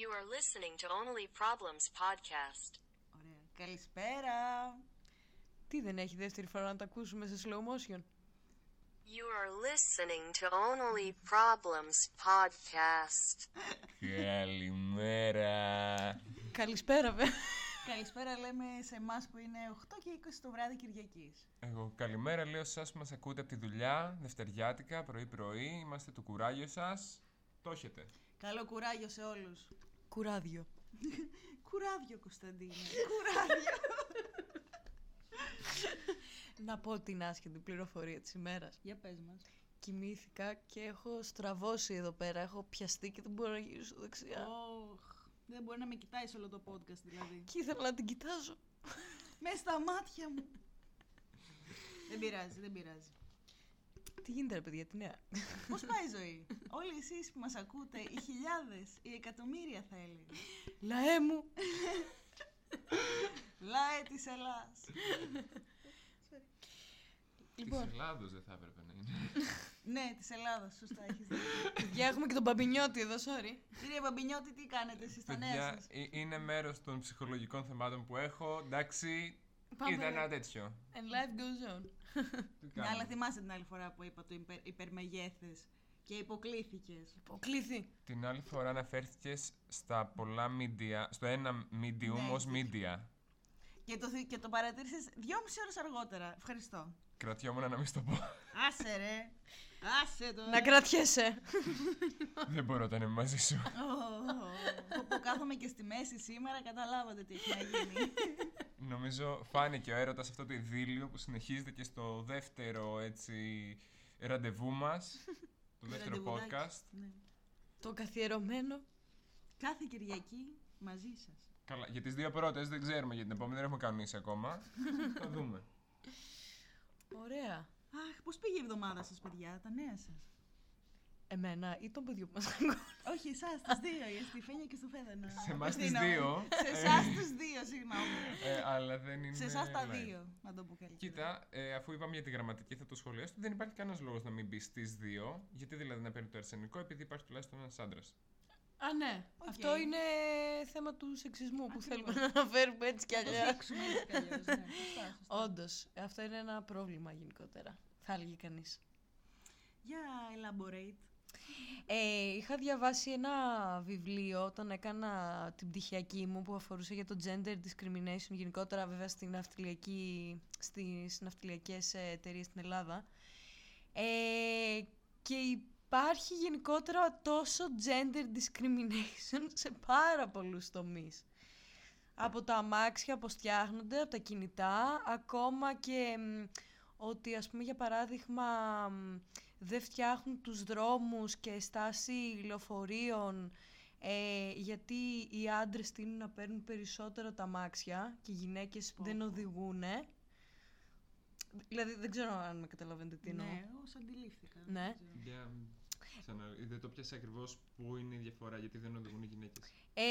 You are listening to Only Problems podcast. Ωραία. Καλησπέρα. Τι δεν έχει δεύτερη φορά να τα ακούσουμε σε slow motion; You are listening to Only Problems podcast. Καλημέρα. Καλησπέρα, βε. Καλησπέρα λέμε σε εμάς που είναι 8 και 20 το βράδυ Κυριακής. Εγώ καλημέρα λέω σε εσάς που μας ακούτε από τη δουλειά, δευτεριάτικα, πρωί-πρωί, είμαστε το κουράγιο σας. Το έχετε. Καλό κουράγιο σε όλους. Κουράδιο. Κουράδιο, Κωνσταντίνε. Κουράδιο. να πω την άσχετη πληροφορία της ημέρας. Για πες μας. Κοιμήθηκα και έχω στραβώσει εδώ πέρα. Έχω πιαστεί και δεν μπορώ να γυρίσω δεξιά. Ωχ, δεν μπορεί να με κοιτάει όλο το podcast δηλαδή. Και ήθελα να την κοιτάζω. με στα μάτια μου. δεν πειράζει, δεν πειράζει. Τι γίνεται, ρε παιδιά, τι νέα; Πώς πάει η ζωή; Όλοι εσείς που μας ακούτε, οι χιλιάδες, οι εκατομμύρια θα έλεγα. Λαέ μου. Λάε της Ελλάς. Λοιπόν, Της Ελλάδος δεν θα έπρεπε να είναι. ναι, της Ελλάδας, σωστά έχεις δίκιο. παιδιά, έχουμε και τον Παμπινιώτη εδώ, sorry. Κύριε Μπαμπινιώτη, τι κάνετε εσείς στα νέα Παιδιά, σας; ε, είναι μέρος των ψυχολογικών θεμάτων που έχω. Εντάξει, Πάμε. είδα ένα τέτοιο. And life goes on. Τι Ναι, κάνουμε; αλλά θυμάσαι την άλλη φορά που είπα το υπερ, υπερμεγέθες και υποκλήθηκες. Υποκλήθη. Την άλλη φορά αναφέρθηκες στα πολλά media, στο ένα medium Ναι, ως ναι. media. Και το, θυ- και το παρατήρησες δυόμιση ώρες αργότερα. Ευχαριστώ. Κρατιόμουν να μην στο πω. Άσε ρε. Άσε το. Να κρατιέσαι. δεν μπορώ όταν είμαι μαζί σου. Που κάθομαι και στη μέση σήμερα, καταλάβατε τι έχει να γίνει. Νομίζω φάνηκε ο έρωτας αυτό το ειδήλιο που συνεχίζεται και στο δεύτερο έτσι ραντεβού μας. το δεύτερο Ραντεβουδάκι. podcast. Ναι. το καθιερωμένο. Κάθε Κυριακή μαζί σας. Καλά, για τις δύο πρώτες δεν ξέρουμε για την επόμενη, δεν έχουμε κανονίσει ακόμα. Θα δούμε. Ωραία. Αχ, πώς πήγε η εβδομάδα σας, παιδιά, τα νέα σας; Εμένα ή των παιδιών που μας ακούνε. Όχι, εσάς, τις δύο, για στη Φένια και στο Φέδωνα. Σε εμάς τις Απευθύνομαι. δύο. Σε εσάς τους δύο, συγγνώμη. Ε, αλλά δεν είναι. Σε εσάς τα live. δύο, να το πω καλύτερα. Κοίτα, ε, αφού είπαμε για τη γραμματική, θα το σχολιάσω. Δεν υπάρχει κανένας λόγος να μην πεις στις δύο. Γιατί δηλαδή να παίρνει το αρσενικό, επειδή υπάρχει τουλάχιστον ένας άντρας. Α, ναι. Οκ. Αυτό είναι θέμα του σεξισμού που Ακριβώς. θέλουμε να αναφέρουμε έτσι κι Θα το αλλιώς. δείξουμε έτσι κι αλλιώς, ναι. Σωστά, σωστά. Όντως, αυτό είναι ένα πρόβλημα γενικότερα. Θα έλεγε κανείς. Για elaborate. Ε, είχα διαβάσει ένα βιβλίο όταν έκανα την πτυχιακή μου που αφορούσε για το gender discrimination γενικότερα βέβαια στην ναυτιλιακή, στις ναυτιλιακές εταιρείες στην Ελλάδα ε, και υπάρχει γενικότερα τόσο gender discrimination σε πάρα πολλούς τομείς. Από τα αμάξια πώς φτιάχνονται, από τα κινητά, ακόμα και μ, ότι ας πούμε για παράδειγμα μ, δεν φτιάχνουν τους δρόμους και στάση λεωφορείων ε, γιατί οι άντρες τείνουν να παίρνουν περισσότερο τα αμάξια και οι γυναίκες δεν οδηγούν. Δηλαδή δεν ξέρω αν με καταλαβαίνετε τι εννοώ. Ναι, εγώ σ' αντιλήφθηκα. Ναι. Δεν ξέρω. Για. Ξανα... Δεν το πιάσα ακριβώς πού είναι η διαφορά, γιατί δεν οδηγούν οι γυναίκες. Ε,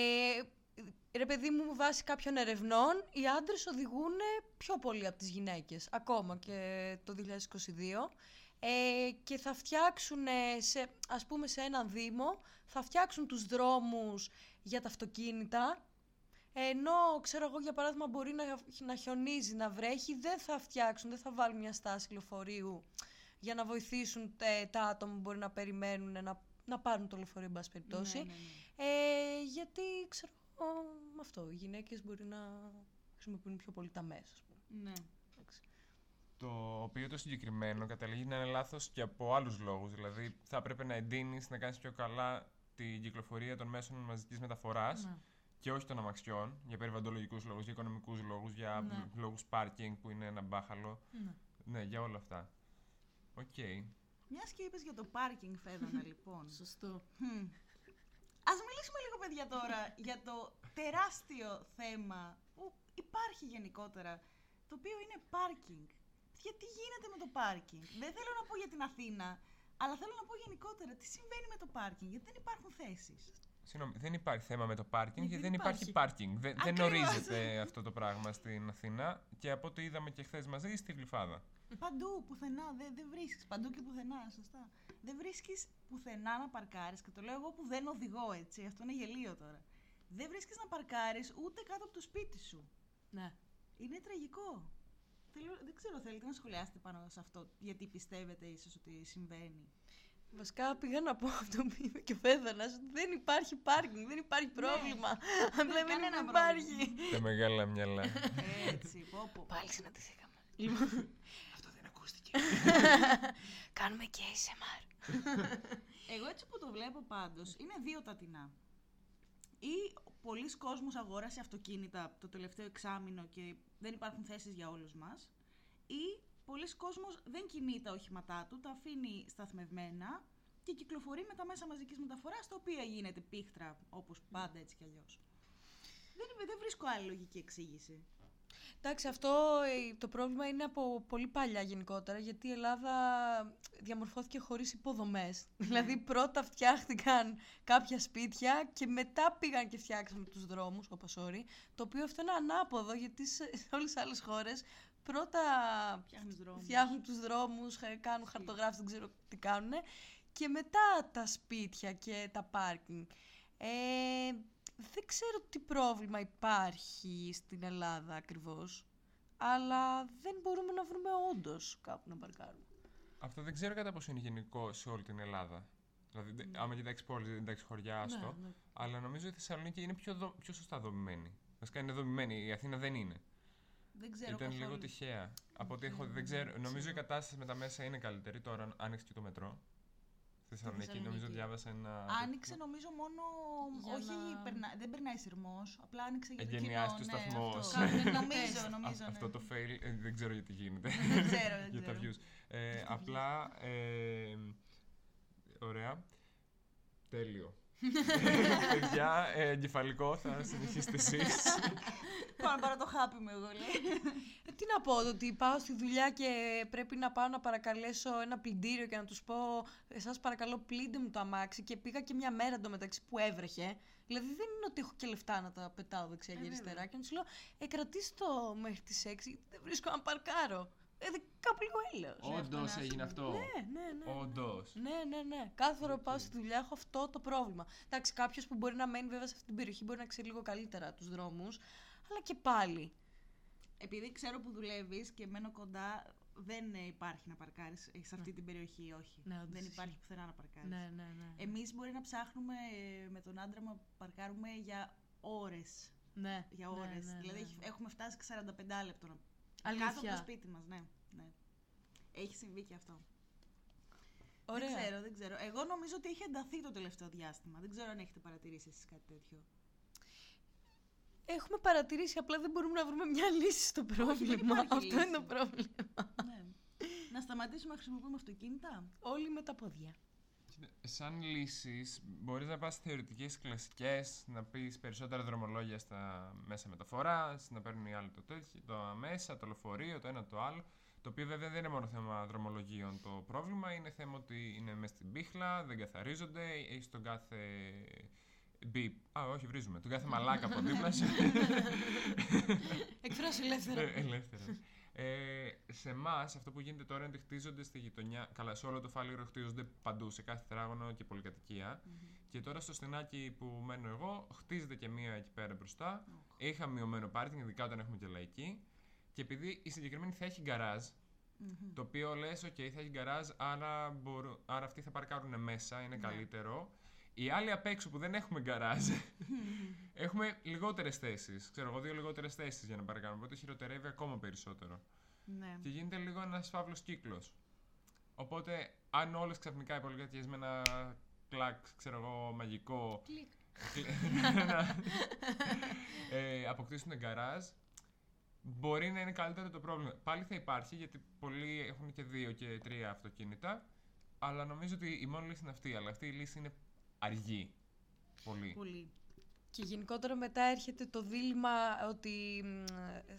ρε παιδί μου, βάσει κάποιων ερευνών, οι άντρες οδηγούν πιο πολύ από τις γυναίκες, ακόμα και το 2022. Ε, και θα φτιάξουν, σε, ας πούμε, σε έναν δήμο, θα φτιάξουν τους δρόμους για τα αυτοκίνητα, ενώ, ξέρω εγώ, για παράδειγμα, μπορεί να, να χιονίζει, να βρέχει, δεν θα φτιάξουν, δεν θα βάλουν μια στάση λεωφορείου για να βοηθήσουν τε- τα άτομα που μπορεί να περιμένουν να, να πάρουν το λεωφορείο, εν πάση περιπτώσει. Ναι, ναι, ναι. Ε, γιατί, ξέρω εγώ, αυτό, οι γυναίκες μπορεί να χρησιμοποιούν πιο πολύ τα μέσα, ας πούμε. Ναι. Εντάξει. Το οποίο το συγκεκριμένο καταλήγει να είναι λάθος και από άλλους λόγους. Δηλαδή, θα έπρεπε να εντείνεις, να κάνεις πιο καλά την κυκλοφορία των μέσων μαζικής μεταφοράς Ναι. και όχι των αμαξιών, για περιβαλλοντολογικούς λόγους, για οικονομικούς λόγους, για Ναι. λόγους πάρκινγκ που είναι ένα μπάχαλο. Ναι. Ναι, για όλα αυτά. Οκ. Μιας και είπες για το πάρκινγκ, Φέδωνα, λοιπόν. Σωστό. Χμ. Ας μιλήσουμε λίγο, παιδιά, τώρα για το τεράστιο θέμα που υπάρχει γενικότερα, το οποίο είναι πάρκινγκ. Γιατί γίνεται με το πάρκινγκ; Δεν θέλω να πω για την Αθήνα, αλλά θέλω να πω γενικότερα τι συμβαίνει με το πάρκινγκ, γιατί δεν υπάρχουν θέσεις. Συγγνώμη, δεν υπάρχει θέμα με το πάρκινγκ γιατί δεν δεν υπάρχει υπάρχει. πάρκινγκ. Δεν, δεν Ακριβώς. ορίζεται αυτό το πράγμα στην Αθήνα και από ό,τι είδαμε και χθες μαζί στη Γλυφάδα. Παντού, πουθενά, δεν, δεν βρίσκεις. Παντού και πουθενά, σωστά. Δεν βρίσκεις πουθενά να παρκάρεις και το λέω εγώ που δεν οδηγώ έτσι. Αυτό είναι γελίο τώρα. δεν βρίσκεις να παρκάρεις ούτε κάτω από το σπίτι σου. Ναι. Είναι τραγικό. Θέλω, δεν ξέρω, θέλετε να σχολιάσετε πάνω σε αυτό, γιατί πιστεύετε ίσως ότι συμβαίνει. Βασικά πήγα να πω αυτό που είπε και ο Φέδωνας, ότι δεν υπάρχει πάρκινγκ, δεν υπάρχει πρόβλημα. Απλά δεν κανένα υπάρχει. Τα μεγάλα μυαλά. Έτσι, πω, πω. Πάλι συναντηθήκαμε. Λοιπόν, Αυτό δεν ακούστηκε. κάνουμε και ASMR. Εγώ έτσι που το βλέπω πάντως, είναι δύο τα τεινά. Ή πολλοί κόσμος αγόρασε αυτοκίνητα το τελευταίο εξάμηνο και δεν υπάρχουν θέσεις για όλους μας. Ή πολλοί κόσμος δεν κινεί τα οχήματά του, τα αφήνει σταθμευμένα και κυκλοφορεί με τα μέσα μαζικής μεταφοράς, τα οποία γίνεται πίχτρα όπως πάντα έτσι κι αλλιώς. Δεν, δεν βρίσκω άλλη λογική εξήγηση. Εντάξει, αυτό ε, το πρόβλημα είναι από πολύ παλιά γενικότερα, γιατί η Ελλάδα διαμορφώθηκε χωρίς υποδομές. Δηλαδή πρώτα φτιάχτηκαν κάποια σπίτια και μετά πήγαν και φτιάξαμε τους δρόμους, όπως sorry, το οποίο αυτό είναι ανάποδο, γιατί σε, σε όλες τις άλλες χώρες πρώτα Φτιάχνεις δρόμους. φτιάχνουν τους δρόμους, χα- κάνουν χαρτογράφηση, δεν ξέρω τι κάνουν, και μετά τα σπίτια και τα πάρκινγκ. Ε, δεν ξέρω τι πρόβλημα υπάρχει στην Ελλάδα ακριβώς, αλλά δεν μπορούμε να βρούμε όντως κάπου να παρκάρουμε. Αυτό δεν ξέρω κατά πόσο είναι γενικό σε όλη την Ελλάδα. Δηλαδή, δε- άμα κοιτάξεις πόλεις, δεν κοιτάξεις χωριά, άστο. ναι. Αλλά νομίζω ότι η Θεσσαλονίκη είναι πιο, δο- πιο σωστά δομημένη. Βασικά είναι δομημένη. Η Αθήνα δεν είναι. Δεν ξέρω Ήταν καθόλου. λίγο τυχαία. Από ό,τι έχω, δεν ξέρω. Νομίζω η κατάσταση με τα μέσα είναι καλύτερη. Τώρα άνοιξε και το μετρό. Στη Θεσσαλονίκη, νομίζω Θεσσαλονίκη. διάβασα ένα. Άνοιξε νομίζω μόνο. Για όχι, να- περνά- δεν περνάει σειρμός. Απλά άνοιξε για το κοινό. Εγκαινιάστηκε ο ναι, σταθμός. αυτό. Κάπου- νομίζω, Τεστ. νομίζω. Α- ναι. Αυτό το fail ε, δεν ξέρω γιατί γίνεται. Δεν ξέρω, δεν για τα ξέρω. views. Ε, απλά. Ε, ωραία. Τέλειο. Ε, Παιδιά, ε, εγκεφαλικό θα συνεχίσετε εσείς. Πάω να πάρω το χάπι μου, εγώ λέει. Ε, τι να πω, ότι πάω στη δουλειά και πρέπει να πάω να παρακαλέσω ένα πλυντήριο και να τους πω εσάς παρακαλώ πλύντε μου το αμάξι και πήγα και μια μέρα εντωμεταξύ που έβρεχε. Δηλαδή δεν είναι ότι έχω και λεφτά να τα πετάω δεξιά και Ε, αριστερά βέβαια. και να τους λέω ε κρατήστε το μέχρι τις 6 δεν βρίσκω να παρκάρω. Ε, δε- κάπου λίγο έλεος. αυτό είναι Όντω άσχημο. έγινε αυτό. Ναι, ναι, ναι. ναι. Όντως. Ναι, ναι, ναι. Κάθε φορά που πάω στη δουλειά έχω αυτό το πρόβλημα. Εντάξει, κάποιος που μπορεί να μένει βέβαια σε αυτή την περιοχή μπορεί να ξέρει λίγο καλύτερα τους δρόμους. Αλλά και πάλι. Επειδή ξέρω που δουλεύεις και μένω κοντά, δεν ε, υπάρχει να παρκάρεις σε αυτή την περιοχή, όχι. Ναι, όντως δεν ισχύει. υπάρχει πουθενά να παρκάρεις. Ναι, ναι, ναι. Εμείς μπορεί να ψάχνουμε ε, με τον άντρα μου να παρκάρουμε για ώρες. ναι, Για ναι, ώρες. ναι, δηλαδή ναι. έχει- έχουμε φτάσει 45 λεπτό να Αλήθεια. κάτω από το σπίτι μας, ναι, ναι. Έχει συμβεί και αυτό. Ωραία. Δεν ξέρω, δεν ξέρω. Εγώ νομίζω ότι έχει ενταθεί το τελευταίο διάστημα. Δεν ξέρω αν έχετε παρατηρήσει εσείς κάτι τέτοιο. Έχουμε παρατηρήσει, απλά δεν μπορούμε να βρούμε μια λύση στο πρόβλημα. υπάρχει Αυτό είναι το λύση. πρόβλημα. ναι. Να σταματήσουμε να χρησιμοποιούμε αυτοκίνητα; Όλοι με τα πόδια. Κοίτα, Σαν λύσεις, μπορείς να πας θεωρητικές κλασικές, να πεις περισσότερα δρομολόγια στα μέσα μεταφοράς, να παίρνουν οι άλλοι το τέτοιο, το μέσα, το λεωφορείο, το ένα το άλλο. Το οποίο βέβαια δεν είναι μόνο θέμα δρομολογίων το πρόβλημα, είναι θέμα ότι είναι μέσα στην πίχλα, δεν καθαρίζονται, έχεις τον κάθε. Μπιπ. Α, όχι, βρίζουμε. Τον κάθε μαλάκα από δίπλα σου. Εκφράσου ελεύθερα. Ε, Ελεύθερα. Ε, σε εμάς, αυτό που γίνεται τώρα είναι ότι χτίζονται στη γειτονιά. Καλά, σε όλο το φάληρο χτίζονται παντού, σε κάθε τετράγωνο και πολυκατοικία. Και τώρα στο στενάκι που μένω εγώ, χτίζεται και μία εκεί πέρα μπροστά. Είχα μειωμένο πάρκινγκ, ειδικά όταν έχουμε και λαϊκή. Και επειδή η συγκεκριμένη θα έχει γκαράζ, το οποίο λες, OK, θα έχει γκαράζ, άρα, μπορούν, άρα αυτοί θα παρκάρουν μέσα, είναι καλύτερο. Οι άλλοι απ' έξω που δεν έχουμε γκαράζ, έχουμε λιγότερες θέσεις. Ξέρω εγώ, δύο λιγότερες θέσεις για να παρκάρουμε. Οπότε χειροτερεύει ακόμα περισσότερο. Ναι. Και γίνεται λίγο ένας φαύλος κύκλος. Οπότε, αν όλες ξαφνικά οι πολυκατοικίε με ένα κλακ, ξέρω εγώ, μαγικό. Κλικ. να- ε, αποκτήσουν γκαράζ, μπορεί να είναι καλύτερο το πρόβλημα. Πάλι θα υπάρχει γιατί πολλοί έχουν και δύο και τρία αυτοκίνητα. Αλλά νομίζω ότι η μόνη λύση είναι αυτή. Αλλά αυτή η λύση είναι αργή. Πολύ. Πολύ. Και γενικότερα μετά έρχεται το δίλημα ότι μ,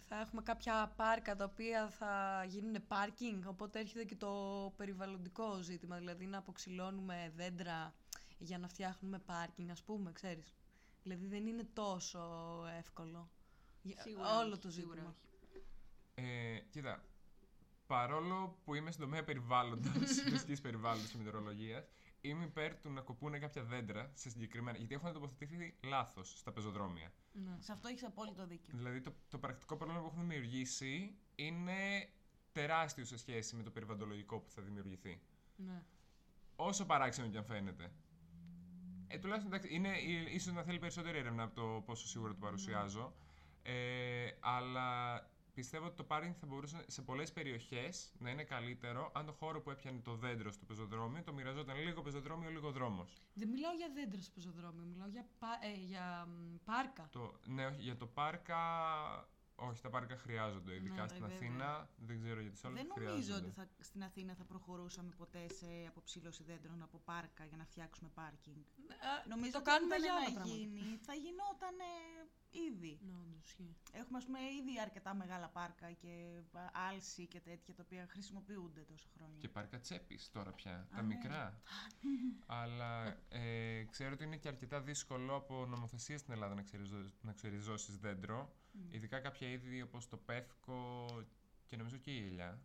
θα έχουμε κάποια πάρκα τα οποία θα γίνουν πάρκινγκ, οπότε έρχεται και το περιβαλλοντικό ζήτημα, δηλαδή να αποξυλώνουμε δέντρα για να φτιάχνουμε πάρκινγκ, ας πούμε, ξέρεις. Δηλαδή δεν είναι τόσο εύκολο. Για- Σίγουρα Όλο όχι, το σίγουρα ζήτημα. όχι. Ε, κοίτα, παρόλο που είμαι στον τομέα περιβάλλοντος, φυσικής περιβάλλοντος και μετεωρολογίας, είμαι υπέρ του να κοπούνε κάποια δέντρα σε συγκεκριμένα. Γιατί έχουν τοποθετηθεί λάθος στα πεζοδρόμια. Ναι. Σε αυτό έχεις απόλυτο δίκιο. Δηλαδή το, το πρακτικό πρόβλημα που έχουν δημιουργήσει είναι τεράστιο σε σχέση με το περιβαλλοντολογικό που θα δημιουργηθεί. ναι. Όσο παράξενο και αν φαίνεται. Ε, τουλάχιστον εντάξει, είναι ε, ίσως να θέλει περισσότερη έρευνα από το πόσο σίγουρα το παρουσιάζω. Ε, αλλά πιστεύω ότι το πάρκινγκ θα μπορούσε σε πολλές περιοχές να είναι καλύτερο αν το χώρο που έπιανε το δέντρο στο πεζοδρόμιο το μοιραζόταν λίγο πεζοδρόμιο, λίγο δρόμος. Δεν μιλάω για δέντρα στο πεζοδρόμιο, μιλάω για, πα- ε, για μ, πάρκα. Το, ναι, όχι, για το πάρκα. Όχι, τα πάρκα χρειάζονται. Ειδικά Ναι, στην βέβαια. Αθήνα. Δεν ξέρω γιατί σε όλες Δεν χρειάζονται. νομίζω ότι θα, στην Αθήνα θα προχωρούσαμε ποτέ σε αποψήλωση δέντρων από πάρκα για να φτιάξουμε πάρκινγκ. Ε, Νομίζω το ότι κάνουμε όταν για άλλα να πράγματα. γίνει, θα γινόταν ήδη. Ναι, όντως, ισχύει. Έχουμε, ας πούμε, ήδη αρκετά μεγάλα πάρκα και α, άλση και τέτοια τα οποία χρησιμοποιούνται τόσα χρόνια. Και πάρκα τσέπης τώρα πια. τα ναι. μικρά. Αλλά ε, ξέρω ότι είναι και αρκετά δύσκολο από νομοθεσία στην Ελλάδα να, ξεριζώ, να ξεριζώσεις δέντρο. Ειδικά κάποια είδη όπως το πεύκο και νομίζω και η ελιά.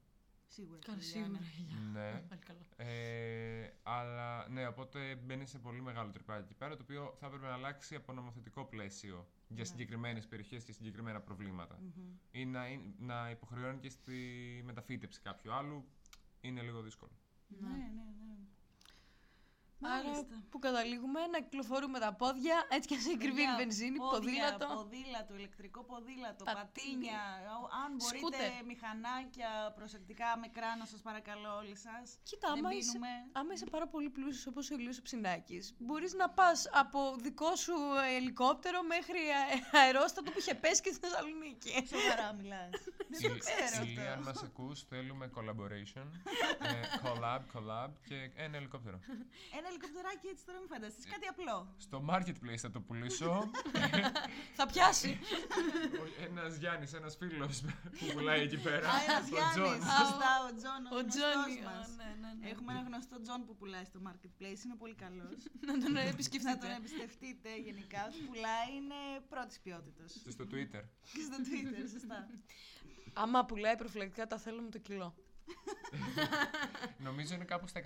Σίγουρα. Καλά, η Λιάννα. σίγουρα. για- Ναι. Πάλι καλά. Ε, αλλά ναι, οπότε μπαίνει σε πολύ μεγάλο τρυπάκι εκεί πέρα, το οποίο θα έπρεπε να αλλάξει από νομοθετικό πλαίσιο για Ναι. συγκεκριμένες περιοχές και συγκεκριμένα προβλήματα. Μμμ. Ή να, είναι- να υποχρεώνει και στη μεταφύτευση κάποιου άλλου. Είναι λίγο δύσκολο. Ναι, ναι, ναι. Άρα Μάλιστα. που καταλήγουμε να κυκλοφορούμε τα πόδια έτσι και σε ακριβή Παιδιά, βενζίνη, πόδια, ποδήλατο. Ποδήλατο, ηλεκτρικό ποδήλατο, Πατίνι. πατίνια. Ο- Αν μπορείτε, Σκούτερ. μηχανάκια, προσεκτικά μικρά να σας παρακαλώ όλοι σας. Κοίτα, Δεν άμα είσαι, πίνουμε. άμα είσαι πάρα πολύ πλούσιος όπως ο Ηλίος ο Ψινάκης, μπορείς να πας από δικό σου ελικόπτερο μέχρι α- αερόστατο που είχε πέσει και στη Θεσσαλονίκη. Σοβαρά μιλάς. Δεν το ξέρω Ηλία, αν αυτό. μας ακούς, θέλουμε collaboration. ε, collab, collab και ένα ελικόπτερο. Ένα ελικοπτεράκι έτσι τώρα μην φανταστείς. Κάτι απλό. Στο marketplace θα το πουλήσω. Θα πιάσει. Ένας Γιάννης, ένας φίλος που πουλάει εκεί πέρα. Α, ένας ο Τζον. Γιάννης. Σωστά, ο Τζον, ο Ο Τζόνι. γνωστός μας. Ναι, ναι, ναι. Έχουμε ένα γνωστό Τζον που πουλάει στο marketplace, είναι πολύ καλός. Να τον Να τον επισκεφτείτε. εμπιστευτείτε γενικά. Ό,τι πουλάει είναι πρώτης ποιότητας. Και στο Twitter. Και στο Twitter, σωστά. Άμα πουλάει προφυλακτικά τα θέλω με το κιλό. Νομίζω είναι κάπου στα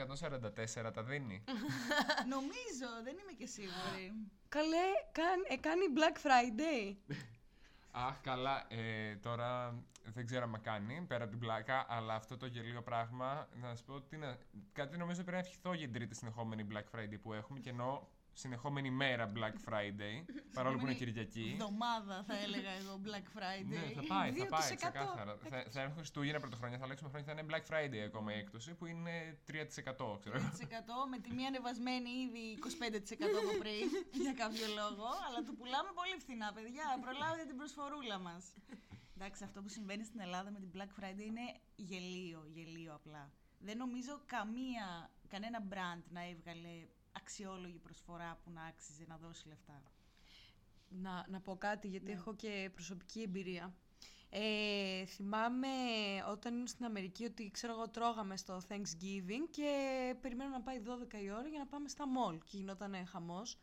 144 τα δίνει. Νομίζω, δεν είμαι και σίγουρη. Καλέ, κάν- ε, κάνει Black Friday. Αχ, καλά. Ε, τώρα δεν ξέρω αν κάνει πέρα από την πλάκα, αλλά αυτό το γελίο πράγμα, να σου πω ότι είναι, κάτι νομίζω πρέπει να ευχηθώ για την τρίτη συνεχόμενη Black Friday που έχουμε και εννοώ συνεχόμενη μέρα Black Friday, παρόλο που είναι Κυριακή. Εβδομάδα θα έλεγα εγώ Black Friday. Ναι, θα πάει, θα 2%. πάει, ξεκάθαρα. θα, θα έρχονται Χριστούγεννα πρωτοχρονιά, θα αλλάξουμε χρόνια, θα είναι Black Friday ακόμα η έκπτωση που είναι 3%, ξέρω εγώ. 3% με τιμή ανεβασμένη ήδη 25% από πριν για κάποιο λόγο. Αλλά το πουλάμε πολύ φθηνά, παιδιά. Προλάβετε την προσφορούλα μας. Εντάξει, αυτό που συμβαίνει στην Ελλάδα με την Black Friday είναι γελίο, γελίο απλά. Δεν νομίζω καμία, κανένα brand να έβγαλε αξιόλογη προσφορά που να άξιζε να δώσει λεφτά. Να, να πω κάτι, γιατί Ναι. έχω και προσωπική εμπειρία. Ε, θυμάμαι όταν ήμουν στην Αμερική ότι ξέρω εγώ τρώγαμε στο Thanksgiving και περιμέναμε να πάει 12 η ώρα για να πάμε στα mall και γινόταν χαμός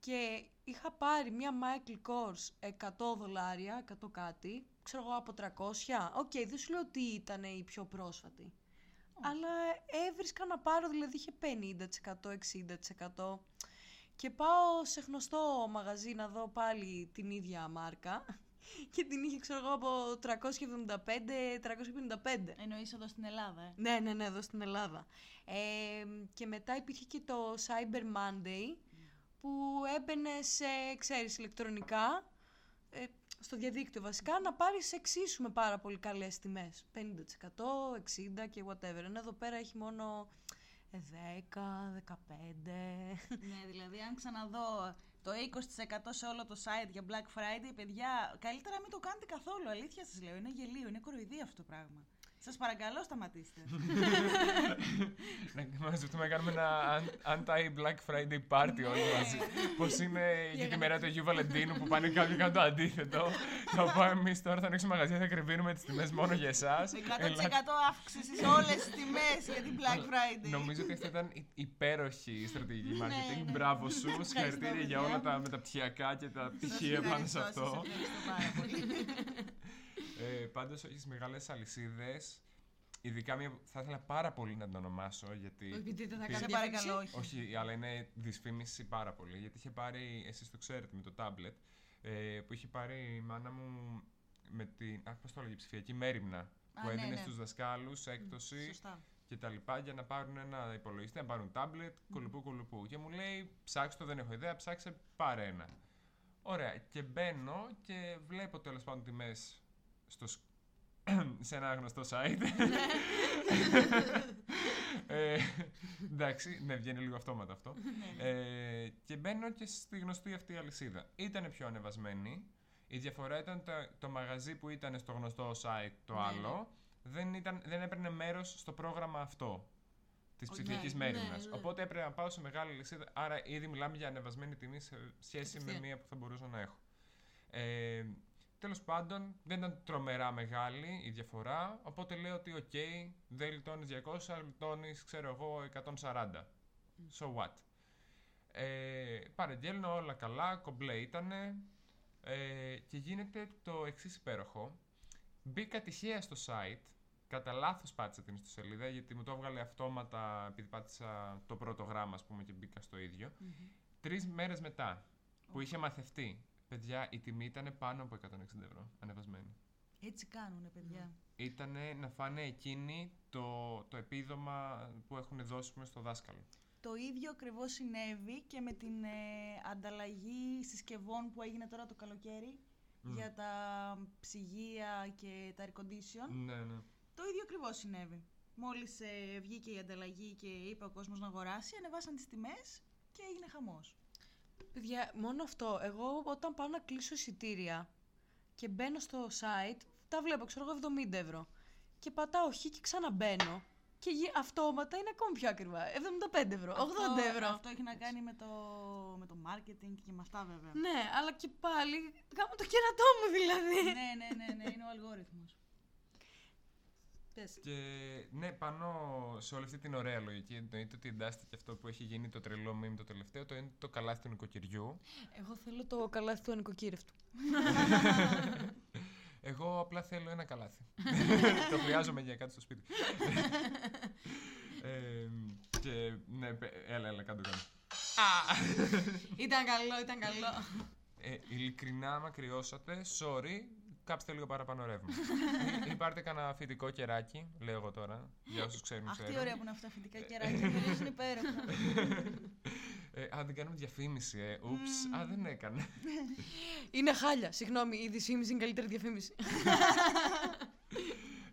και είχα πάρει μια Michael Kors 100 δολάρια, 100 κάτι, ξέρω εγώ από 300. Οκ, δεν σου λέω ότι ήταν η πιο πρόσφατη. Αλλά έβρισκα να πάρω, δηλαδή είχε 50%, 60%. Και πάω σε γνωστό μαγαζί να δω πάλι την ίδια μάρκα και την είχε ξέρω εγώ από 375-355. Εννοείς εδώ στην Ελλάδα, ε; Ναι, ναι, ναι, εδώ στην Ελλάδα. Ε, και μετά υπήρχε και το Cyber Monday που έμπαινε σε, ξέρεις, ηλεκτρονικά, ε, στο διαδίκτυο βασικά, να πάρεις εξίσου με πάρα πολύ καλές τιμές. 50%, 60% και whatever. Ενώ εδώ πέρα έχει μόνο ε, 10, 15... Ναι, δηλαδή αν ξαναδώ το 20% σε όλο το site για Black Friday, παιδιά, καλύτερα μην το κάνετε καθόλου. Αλήθεια σας λέω, είναι γελίο, είναι κοροϊδία αυτό το πράγμα. Σας παρακαλώ σταματήστε. να μαζευτούμε να κάνουμε ένα an- anti-Black Friday party όλοι μαζί. Πώς είναι για τη μέρα του Αγίου Βαλεντίνου που πάνε κάποιοι κάνουν το αντίθετο. Θα πάμε εμείς τώρα, θα ανοίξουμε μαγαζιά, θα κρυβίνουμε τις τιμές μόνο για εσάς. 100% αύξησης σε όλες τις τιμές για την Black Friday. Νομίζω ότι αυτή ήταν η- υπέροχη στρατηγική Ναι, marketing. ναι. Μπράβο σου. Ευχαριστώ, Συγχαρητήρια για παιδιά. όλα τα μεταπτυχιακά και τα Σας πτυχία πάνω σε ευχαριστώ, αυτό. Σας ευχαριστώ πάρα πολύ. Ε, Πάντως, όχι στι μεγάλες αλυσίδες. ειδικά μια, θα ήθελα πάρα πολύ να την ονομάσω γιατί... Επειδή δεν θα πήρε- κάνω Σε διαφήμιση. παρακαλώ, όχι. Όχι, αλλά είναι δυσφήμιση πάρα πολύ. Γιατί είχε πάρει, εσείς το ξέρετε, με το τάμπλετ, ε, που είχε πάρει η μάνα μου με την, αχ, πώς το έλεγε, ψηφιακή μέρημνα, που ναι, έδινε ναι. στους δασκάλους έκπτωση Σωστά. και τα λοιπά για να πάρουν ένα υπολογιστή, να πάρουν τάμπλετ, κολυπού κολυπού. Και μου λέει, ψάξε το, δεν έχω ιδέα, ψάξε, πάρε ένα. Ωραία, και μπαίνω και βλέπω τέλος πάντων τιμές στο, σ- σε ένα γνωστό site. ε, εντάξει, ναι, βγαίνει λίγο αυτόματα αυτό. ε, και μπαίνω και στη γνωστή αυτή αλυσίδα. Ήταν πιο ανεβασμένη. Η διαφορά ήταν το, το μαγαζί που ήταν στο γνωστό site το Ναι, άλλο. Δεν, ήταν, δεν έπαιρνε μέρος στο πρόγραμμα αυτό της Οκ, ψηφιακής ναι, μέριμνας. ναι. Οπότε έπρεπε να πάω σε μεγάλη αλυσίδα. Άρα ήδη μιλάμε για ανεβασμένη τιμή σε σχέση με Κατευθείαν. μία που θα μπορούσα να έχω. Ε, Τέλος πάντων, δεν ήταν τρομερά μεγάλη η διαφορά. Οπότε λέω ότι, οκ, δεν γλιτώνει 200, αλλά γλιτώνει, ξέρω εγώ, 140. So what; Ε, παραγγέλνω όλα καλά, κομπλέ ήτανε. Ε, και γίνεται το εξής υπέροχο. Μπήκα τυχαία στο site, κατά λάθος πάτησα την ιστοσελίδα, γιατί μου το έβγαλε αυτόματα επειδή πάτησα το πρώτο γράμμα, ας πούμε, και μπήκα στο ίδιο. Τρεις μέρες μετά, που είχε μαθευτεί, παιδιά, η τιμή ήταν πάνω από 160 ευρώ, ανεβασμένη. Έτσι κάνουνε, παιδιά. Ήταν να φάνε εκείνοι το, το επίδομα που έχουν δώσει πούμε, στο δάσκαλο. Το ίδιο ακριβώς συνέβη και με την ε, ανταλλαγή συσκευών που έγινε τώρα το καλοκαίρι για τα ψυγεία και τα air condition. Ναι, ναι. Το ίδιο ακριβώς συνέβη. Μόλις ε, βγήκε η ανταλλαγή και είπε ο κόσμος να αγοράσει, ανεβάσαν τις τιμές και έγινε χαμός. Παιδιά, μόνο αυτό. Εγώ όταν πάω να κλείσω εισιτήρια και μπαίνω στο site, τα βλέπω, ξέρω εγώ, 70 ευρώ. Και πατάω χ και ξαναμπαίνω. Και γι- αυτόματα είναι ακόμη πιο ακριβά. 75 ευρώ, 80 ευρώ. Αυτό έχει να κάνει με το, με το marketing και με αυτά βέβαια. Ναι, αλλά και πάλι κάνω το κερατό μου δηλαδή. ναι, ναι, ναι, ναι, είναι ο αλγόριθμος. Πες. Και ναι, πάνω σε όλη αυτή την ωραία λογική εννοείται ότι εντάσσεται και αυτό που έχει γίνει το τρελό meme το τελευταίο, το είναι το καλάθι του νοικοκυριού. Εγώ θέλω το καλάθι του ανοικοκύρευτου. Εγώ απλά θέλω ένα καλάθι. το χρειάζομαι για κάτι στο σπίτι. ε, και ναι, πε- έλα, έλα, κάτω κάτω. ήταν καλό, ήταν καλό. Ε, ειλικρινά με κρυώσατε, sorry, κάψτε λίγο παραπάνω ρεύμα. ή, ή πάρτε κανένα φοιτικό κεράκι, λέω εγώ τώρα, για όσους ξέρουν Αχ, τι ξέρουν. ωραία που είναι αυτά τα φυτικά κεράκια, μυρίζουν υπέροχα. Ε, α, δεν κάνουμε διαφήμιση, ε. Ούψ, α, δεν έκανε. είναι χάλια. Συγγνώμη, η δυσφήμιση είναι η καλύτερη διαφήμιση.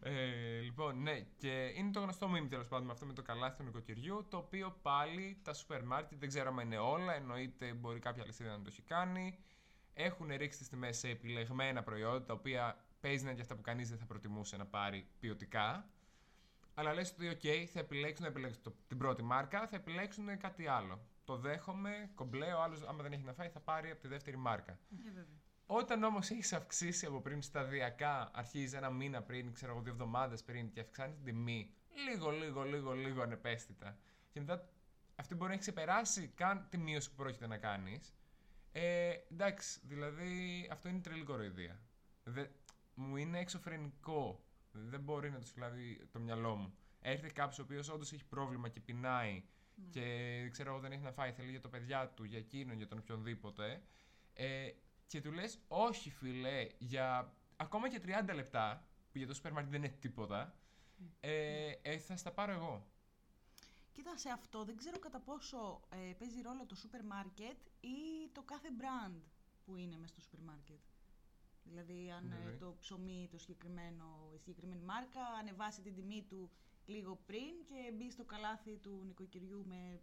Ε, λοιπόν, ναι, και είναι το γνωστό meme τέλος πάντων με αυτό με το καλάθι του νοικοκυριού, το οποίο πάλι τα σούπερ μάρκετ δεν ξέρω αν είναι όλα, εννοείται μπορεί κάποια λυσίδα να το έχει κάνει. Έχουν ρίξει τις τιμές σε επιλεγμένα προϊόντα, τα οποία παίζει να είναι και αυτά που κανείς δεν θα προτιμούσε να πάρει ποιοτικά. Αλλά λες ότι, OK, θα επιλέξουν να επιλέξουν το- την πρώτη μάρκα, θα επιλέξουν κάτι άλλο. Το δέχομαι, κομπλέ, ο άλλος, άμα δεν έχει να φάει, θα πάρει από τη δεύτερη μάρκα. Ε, βέβαια. Όταν όμως έχεις αυξήσει από πριν σταδιακά, αρχίζει ένα μήνα πριν, ξέρω εγώ, δύο εβδομάδες πριν και αυξάνει την τιμή λίγο, λίγο, λίγο, λίγο ανεπαίσθητα. Και μετά αυτή μπορεί να έχει ξεπεράσει καν τη μείωση που πρόκειται να κάνεις. Ε, εντάξει, δηλαδή αυτό είναι τρελή κοροϊδία. Δε, μου είναι εξωφρενικό. Δεν μπορεί να το συλλάβει το μυαλό μου. Έρχεται κάποιος ο οποίος όντως έχει πρόβλημα και πεινάει και ξέρω εγώ δεν έχει να φάει, θέλει για το παιδιά του, για εκείνον, για τον οποιονδήποτε. Ε, και του λες, όχι φίλε, για ακόμα και 30 λεπτά, που για το σούπερ μάρκετ δεν είναι τίποτα, ε, ε, θα στα πάρω εγώ. Κοίτα, σε αυτό δεν ξέρω κατά πόσο ε, παίζει ρόλο το σούπερ μάρκετ ή το κάθε brand που είναι μέσα στο σούπερ μάρκετ. Δηλαδή, αν ε, Δηλαδή; το ψωμί, το συγκεκριμένο, η συγκεκριμένη μάρκα, ανεβάσει την τιμή του λίγο πριν και μπει στο καλάθι του νοικοκυριού με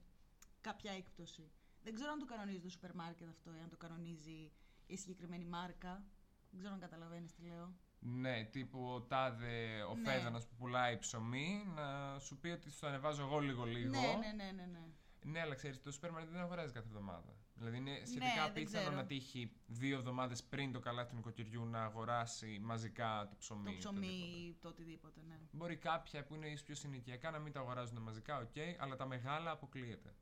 κάποια έκπτωση. Δεν ξέρω αν το κανονίζει το σούπερ μάρκετ αυτό, ή αν το κανονίζει η συγκεκριμένη μάρκα. Δεν ξέρω αν καταλαβαίνεις τι λέω. Ναι, τύπου ο τάδε, ο Ναι. Φέδωνας που πουλάει ψωμί, να σου πει ότι στο ανεβάζω εγώ λίγο-λίγο. Ναι, ναι, ναι, ναι, ναι. Ναι, αλλά ξέρεις, το σούπερ μάρκετ δεν αγοράζει κάθε εβδομάδα. Δηλαδή είναι σχετικά Ναι, δεν απίθανο ξέρω. να τύχει δύο εβδομάδες πριν το καλάθι του νοικοκυριού να αγοράσει μαζικά το ψωμί. Το ή ψωμί οτιδήποτε. ή το οτιδήποτε, ναι. Μπορεί κάποια που είναι ίσως πιο συνοικιακά να μην τα αγοράζουν μαζικά, οκ, αλλά τα μεγάλα αποκλείεται.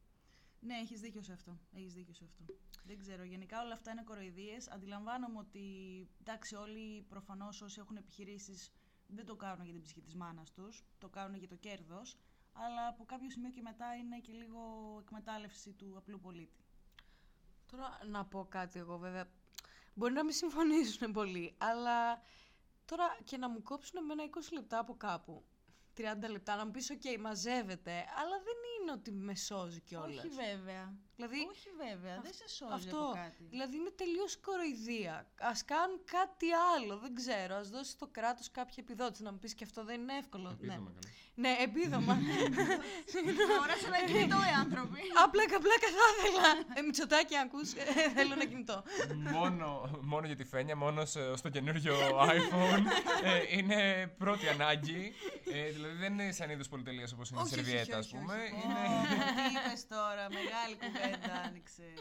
Ναι, έχεις δίκιο σε αυτό. Έχεις δίκιο σε αυτό. Δεν ξέρω. Γενικά όλα αυτά είναι κοροϊδίες. Αντιλαμβάνομαι ότι εντάξει, όλοι προφανώς όσοι έχουν επιχειρήσεις δεν το κάνουν για την ψυχή της μάνας τους, το κάνουν για το κέρδος, αλλά από κάποιο σημείο και μετά είναι και λίγο εκμετάλλευση του απλού πολίτη. Τώρα να πω κάτι εγώ βέβαια. Μπορεί να μην συμφωνήσουν πολύ, αλλά τώρα και να μου κόψουν με ένα 20 λεπτά από κάπου. 30 λεπτά να μου πεις, οκ, μαζεύεται, αλλά δεν είναι ότι με σώζει κιόλας. Όχι βέβαια. Δηλαδή, Όχι βέβαια, δεν σε σώζει αυτό, από κάτι. δηλαδή είναι τελείως κοροϊδία. Α κάνουν κάτι άλλο, δεν ξέρω. Α δώσεις στο κράτος κάποια επιδότηση. Να μου πεις και αυτό δεν είναι εύκολο. Επίδομα, ναι. καλά. ναι, επίδομα. Αγοράσαν ένα κινητό οι άνθρωποι. απλά απλά θα ήθελα. Ε, Μητσοτάκη, ακούς, ε, θέλω ένα κινητό. μόνο, μόνο για τη φένια, μόνο σε- στο καινούριο iPhone. ε, είναι πρώτη ανάγκη. Ε, δηλαδή δεν είναι σαν είδος πολυτελείας όπως είναι η Όχι, όχι, σερβιέτα, ας όχι, όχι, πούμε. όχι. Είναι... Ω, Τι είπες τώρα, μεγάλη κουβέντα άνοιξες.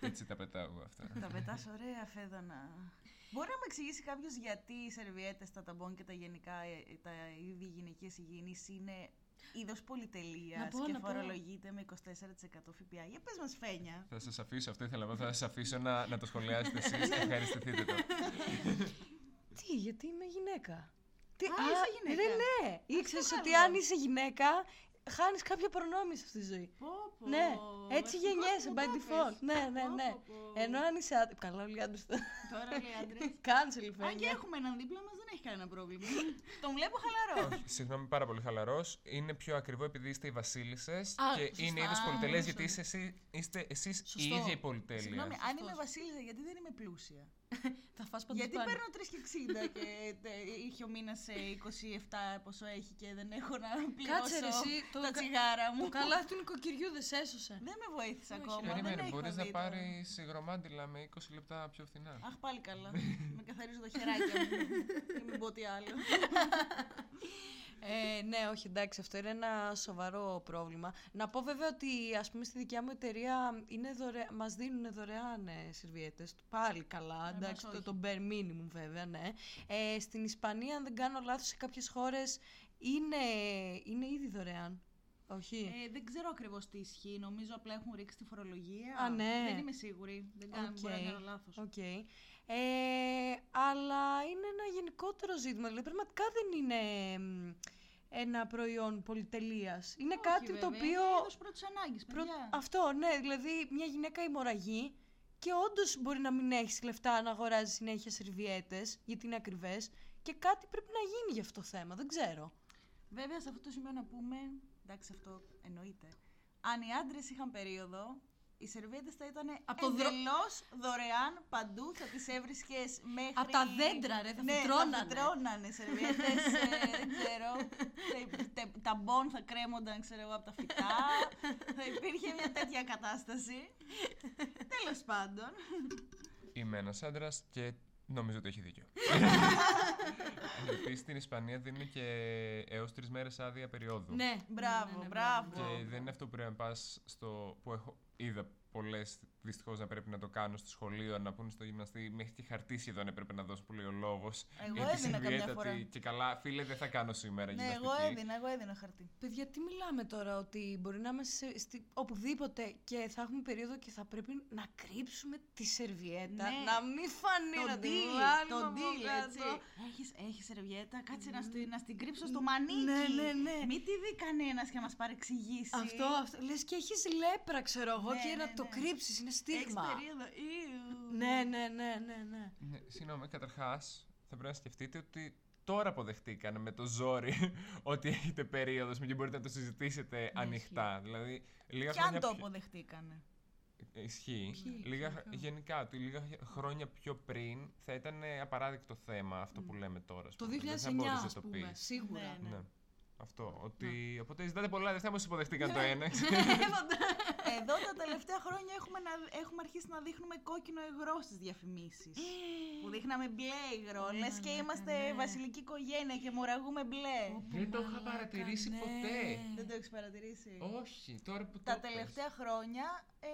Έτσι τα πετάω εγώ αυτά. Τα πετάς ωραία, Φέδωνα. Μπορεί να μου εξηγήσει κάποιος γιατί οι σερβιέτες, τα ταμπών και τα γενικά, ε, τα είδη γυναικείας υγιεινής είναι είδος Να πολυτελείας πω, και να πω. φορολογείται με 24% ΦΠΑ. Για πες μας, Φένια. Θα σας αφήσω, αυτό ήθελα να πω. Θα σας αφήσω να, να το σχολιάσετε εσείς. Ευχαριστηθείτε το. Τι, γιατί είμαι γυναίκα; Τι, Α, είσαι γυναίκα. Ρε, ναι. Ήξερες ότι καλό. αν είσαι γυναίκα, χάνεις κάποια προνόμια σε αυτή τη ζωή. Πω, πω. Ναι, έτσι ευτυχώς γεννιέσαι μου by το default. είπες. Ναι, ναι, Πω, ναι. πω, πω. Ενώ αν είσαι άντρα. Καλά, όλοι οι άντρες. Τώρα λέει άντρες. Cancel, Αν και φαίνεται. έχουμε έναν δίπλα μας, δεν έχει κανένα πρόβλημα. Τον βλέπω χαλαρός. Όχι, συγγνώμη, πάρα πολύ χαλαρός. Είναι πιο ακριβό επειδή είστε οι βασίλισσες Α, και σωστά. είναι είδο πολυτελεία Α, γιατί είστε, εσύ, είστε εσείς η Σωστό. ίδια η πολυτέλεια. Συγγνώμη, αν είμαι Σωστός. βασίλισσα, γιατί δεν είμαι πλούσια; Θα φας παντού Γιατί πάνω. παίρνω 3,60 και τε- είχε ο μήνας 27 πόσο έχει και δεν έχω να πληρώσω Κάτσε ρε, εσύ, το τα κα- τσιγάρα μου. Το καλάθι του νοικοκυριού δεν σε έσωσε. Δεν με βοήθησε Όχι, ακόμα. ρε. δεν Περίμενε, έχω μπορείς δει να το- πάρεις υγρομάντιλα με 20 λεπτά πιο φθηνά; Αχ, πάλι καλά. με καθαρίζω τα χεράκια μου. και μην πω τι άλλο. Ε, ναι, όχι, εντάξει, αυτό είναι ένα σοβαρό πρόβλημα. Να πω βέβαια ότι ας πούμε στη δικιά μου εταιρεία είναι δωρε... μας δίνουν δωρεάν ε, σερβιέτες. Πάλι καλά, εντάξει, μας το, όχι. το bare minimum βέβαια, ναι. Ε, στην Ισπανία, αν δεν κάνω λάθος, σε κάποιες χώρες είναι, είναι ήδη δωρεάν. Όχι; Ε, δεν ξέρω ακριβώς τι ισχύει. Νομίζω απλά έχουν ρίξει τη φορολογία. Α, ναι. Δεν είμαι σίγουρη. Δεν κάνω, Οκ. μπορεί να κάνω λάθος. Οκ. Ε, αλλά είναι ένα γενικότερο ζήτημα. Δηλαδή, πραγματικά δεν είναι μ, ένα προϊόν πολυτελείας. Είναι κάτι το οποίο... Είναι είδος πρώτης ανάγκης, Πρω- παιδιά. Αυτό, ναι. Δηλαδή, μια γυναίκα αιμορραγεί και όντως μπορεί να μην έχεις λεφτά να αγοράζεις συνέχεια σερβιέτες, γιατί είναι ακριβές. Και κάτι πρέπει να γίνει για αυτό το θέμα. Δεν ξέρω. Βέβαια, σε αυτό το σημείο να πούμε, εντάξει αυτό εννοείται, αν οι άντρες είχαν περίοδο, οι σερβιέτες θα ήταν Από το δρο- εντελώς δωρεάν παντού, θα τις έβρισκες μέχρι... Απ' τα δέντρα, ρε, θα ναι, φυτρώνανε. θα φυτρώνανε σερβιέτες, ε, δεν ξέρω, τα, τα, τα μπον θα κρέμονταν, ξέρω εγώ, από τα φυτά, θα υπήρχε μια τέτοια κατάσταση. Τέλος πάντων. Είμαι ένας άντρας και νομίζω ότι έχει δίκιο. Επίση στην Ισπανία δίνουν και έως τρεις μέρες άδεια περίοδου. Ναι. Μπράβο, ναι, ναι, μπράβο. Και δεν είναι αυτό που πρέπει να πας στο. που έχω. either πολλές δυστυχώς να πρέπει να το κάνω στο σχολείο, να πούνε στο γυμναστή. Μέχρι και χαρτί σχεδόν έπρεπε να δώσω που λέει ο λόγος. Εγώ έδινα καμιά φορά. Και καλά, φίλε, δεν θα κάνω σήμερα Ναι, γυμναστική. εγώ έδινα, εγώ έδινα χαρτί. Παιδιά, τι μιλάμε τώρα, ότι μπορεί να είμαστε σε- στη- οπουδήποτε και θα έχουμε περίοδο και θα πρέπει να κρύψουμε τη σερβιέτα. Ναι. Να μην φανεί, Το να τη deal, βγάλουμε το από deal, κάτω. έτσι. Έχεις, έχεις σερβιέτα, κάτσε να, στη, να στην κρύψω στο μανίκι. Ναι, ναι, ναι. Μην τη δει κανένας και μας παρεξηγήσει. Αυτό, αυτό. Λες και έχεις λέπρα, ξέρω εγώ, Ναι, και ναι, να το ναι. κρύψεις, είναι Έχεις στίγμα. περίοδο. Ιου. Ναι, ναι, ναι, ναι, ναι. Ναι, συγγνώμη, καταρχάς θα πρέπει να σκεφτείτε ότι τώρα αποδεχτήκανε με το ζόρι ότι έχετε περίοδος και μπορείτε να το συζητήσετε ανοιχτά. Δηλαδή, λίγα Και αν χρόνια το πιο- αποδεχτήκανε. Ε, Ισχύει. Ποιοι, λίγα, ποιο; γενικά, ότι λίγα χρόνια πιο πριν θα ήταν απαράδεκτο θέμα αυτό που λέμε τώρα. ας Το πούμε. 2009, Δεν θα μπορούσες ας να το πούμε, πεις. σίγουρα. Ναι, Ναι. Αυτό. Ότι. Οπότε ζητάτε πολλά, δεν θα μας υποδεχτήκαν το ένα. Εδώ τα τελευταία χρόνια έχουμε, να, έχουμε αρχίσει να δείχνουμε κόκκινο υγρό στις διαφημίσεις. που δείχναμε μπλε υγρό. Λες και μαλάκα, είμαστε ναι. βασιλική οικογένεια και μοραγούμε μπλε. Δεν το είχα Μαλάκα, παρατηρήσει ναι. ποτέ. Δεν το έχεις παρατηρήσει. Όχι, τώρα που το Τα πες. τελευταία χρόνια ε,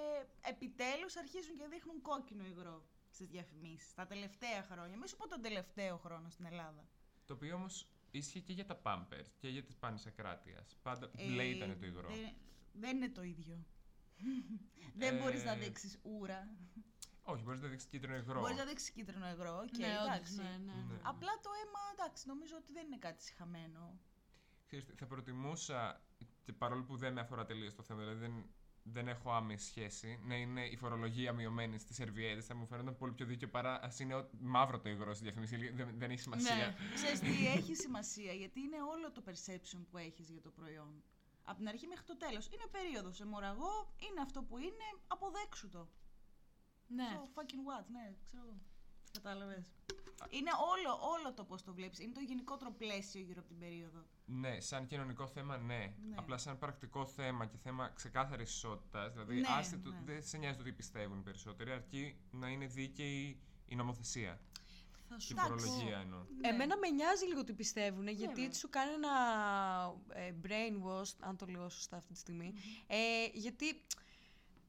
επιτέλους αρχίζουν και δείχνουν κόκκινο υγρό στις διαφημίσεις. Τα τελευταία χρόνια. Μη σου πω τον τελευταίο χρόνο στην Ελλάδα. Το οποίο όμως ίσχυε και για τα Pampers και για τις πάνες ακράτειας. Πάντα Ε, μπλε ήταν το υγρό. Δεν, δεν είναι το ίδιο. δεν Ε, μπορείς να δείξεις ούρα. Όχι, μπορείς να δείξει κίτρινο υγρό. Μπορείς να δείξει κίτρινο υγρό και ναι, όντως, εντάξει. ναι, ναι, ναι. Ναι. Απλά το αίμα, εντάξει, νομίζω ότι δεν είναι κάτι συχαμένο. Ξέρεις τι, θα προτιμούσα, και παρόλο που δεν με αφορά τελείως το θέμα, δηλαδή δεν, δεν έχω άμεση σχέση, να είναι η φορολογία μειωμένη στι σερβιέτε. Θα μου φαίνονταν πολύ πιο δίκαιο παρά ας είναι ό- μαύρο το υγρό στη διαφήμιση. Δεν, δεν έχει σημασία. Ναι. Ξέρεις τι έχει σημασία, γιατί είναι όλο το perception που έχεις για το προϊόν. Από την αρχή μέχρι το τέλος. Είναι περίοδος, αιμορραγό, είναι αυτό που είναι, αποδέξου το. Ναι. So fucking what, ναι, ξέρω εγώ. Κατάλαβες. Είναι όλο, όλο το πώς το βλέπεις. Είναι το γενικότερο πλαίσιο γύρω από την περίοδο. Ναι, σαν κοινωνικό θέμα, ναι. Ναι. Απλά σαν πρακτικό θέμα και θέμα ξεκάθαρης ισότητας. Δηλαδή, Ναι, άστε το, ναι. δεν σε νοιάζει το τι πιστεύουν οι περισσότεροι, αρκεί να είναι δίκαιη η νομοθεσία. Θα Και σου η Εντάξει. φορολογία εννοώ. Ναι. Εμένα με νοιάζει λίγο τι πιστεύουν, γιατί Βέβαια. έτσι σου κάνει ένα ε, brainwash, αν το λέω σωστά αυτή τη στιγμη Ε, γιατί,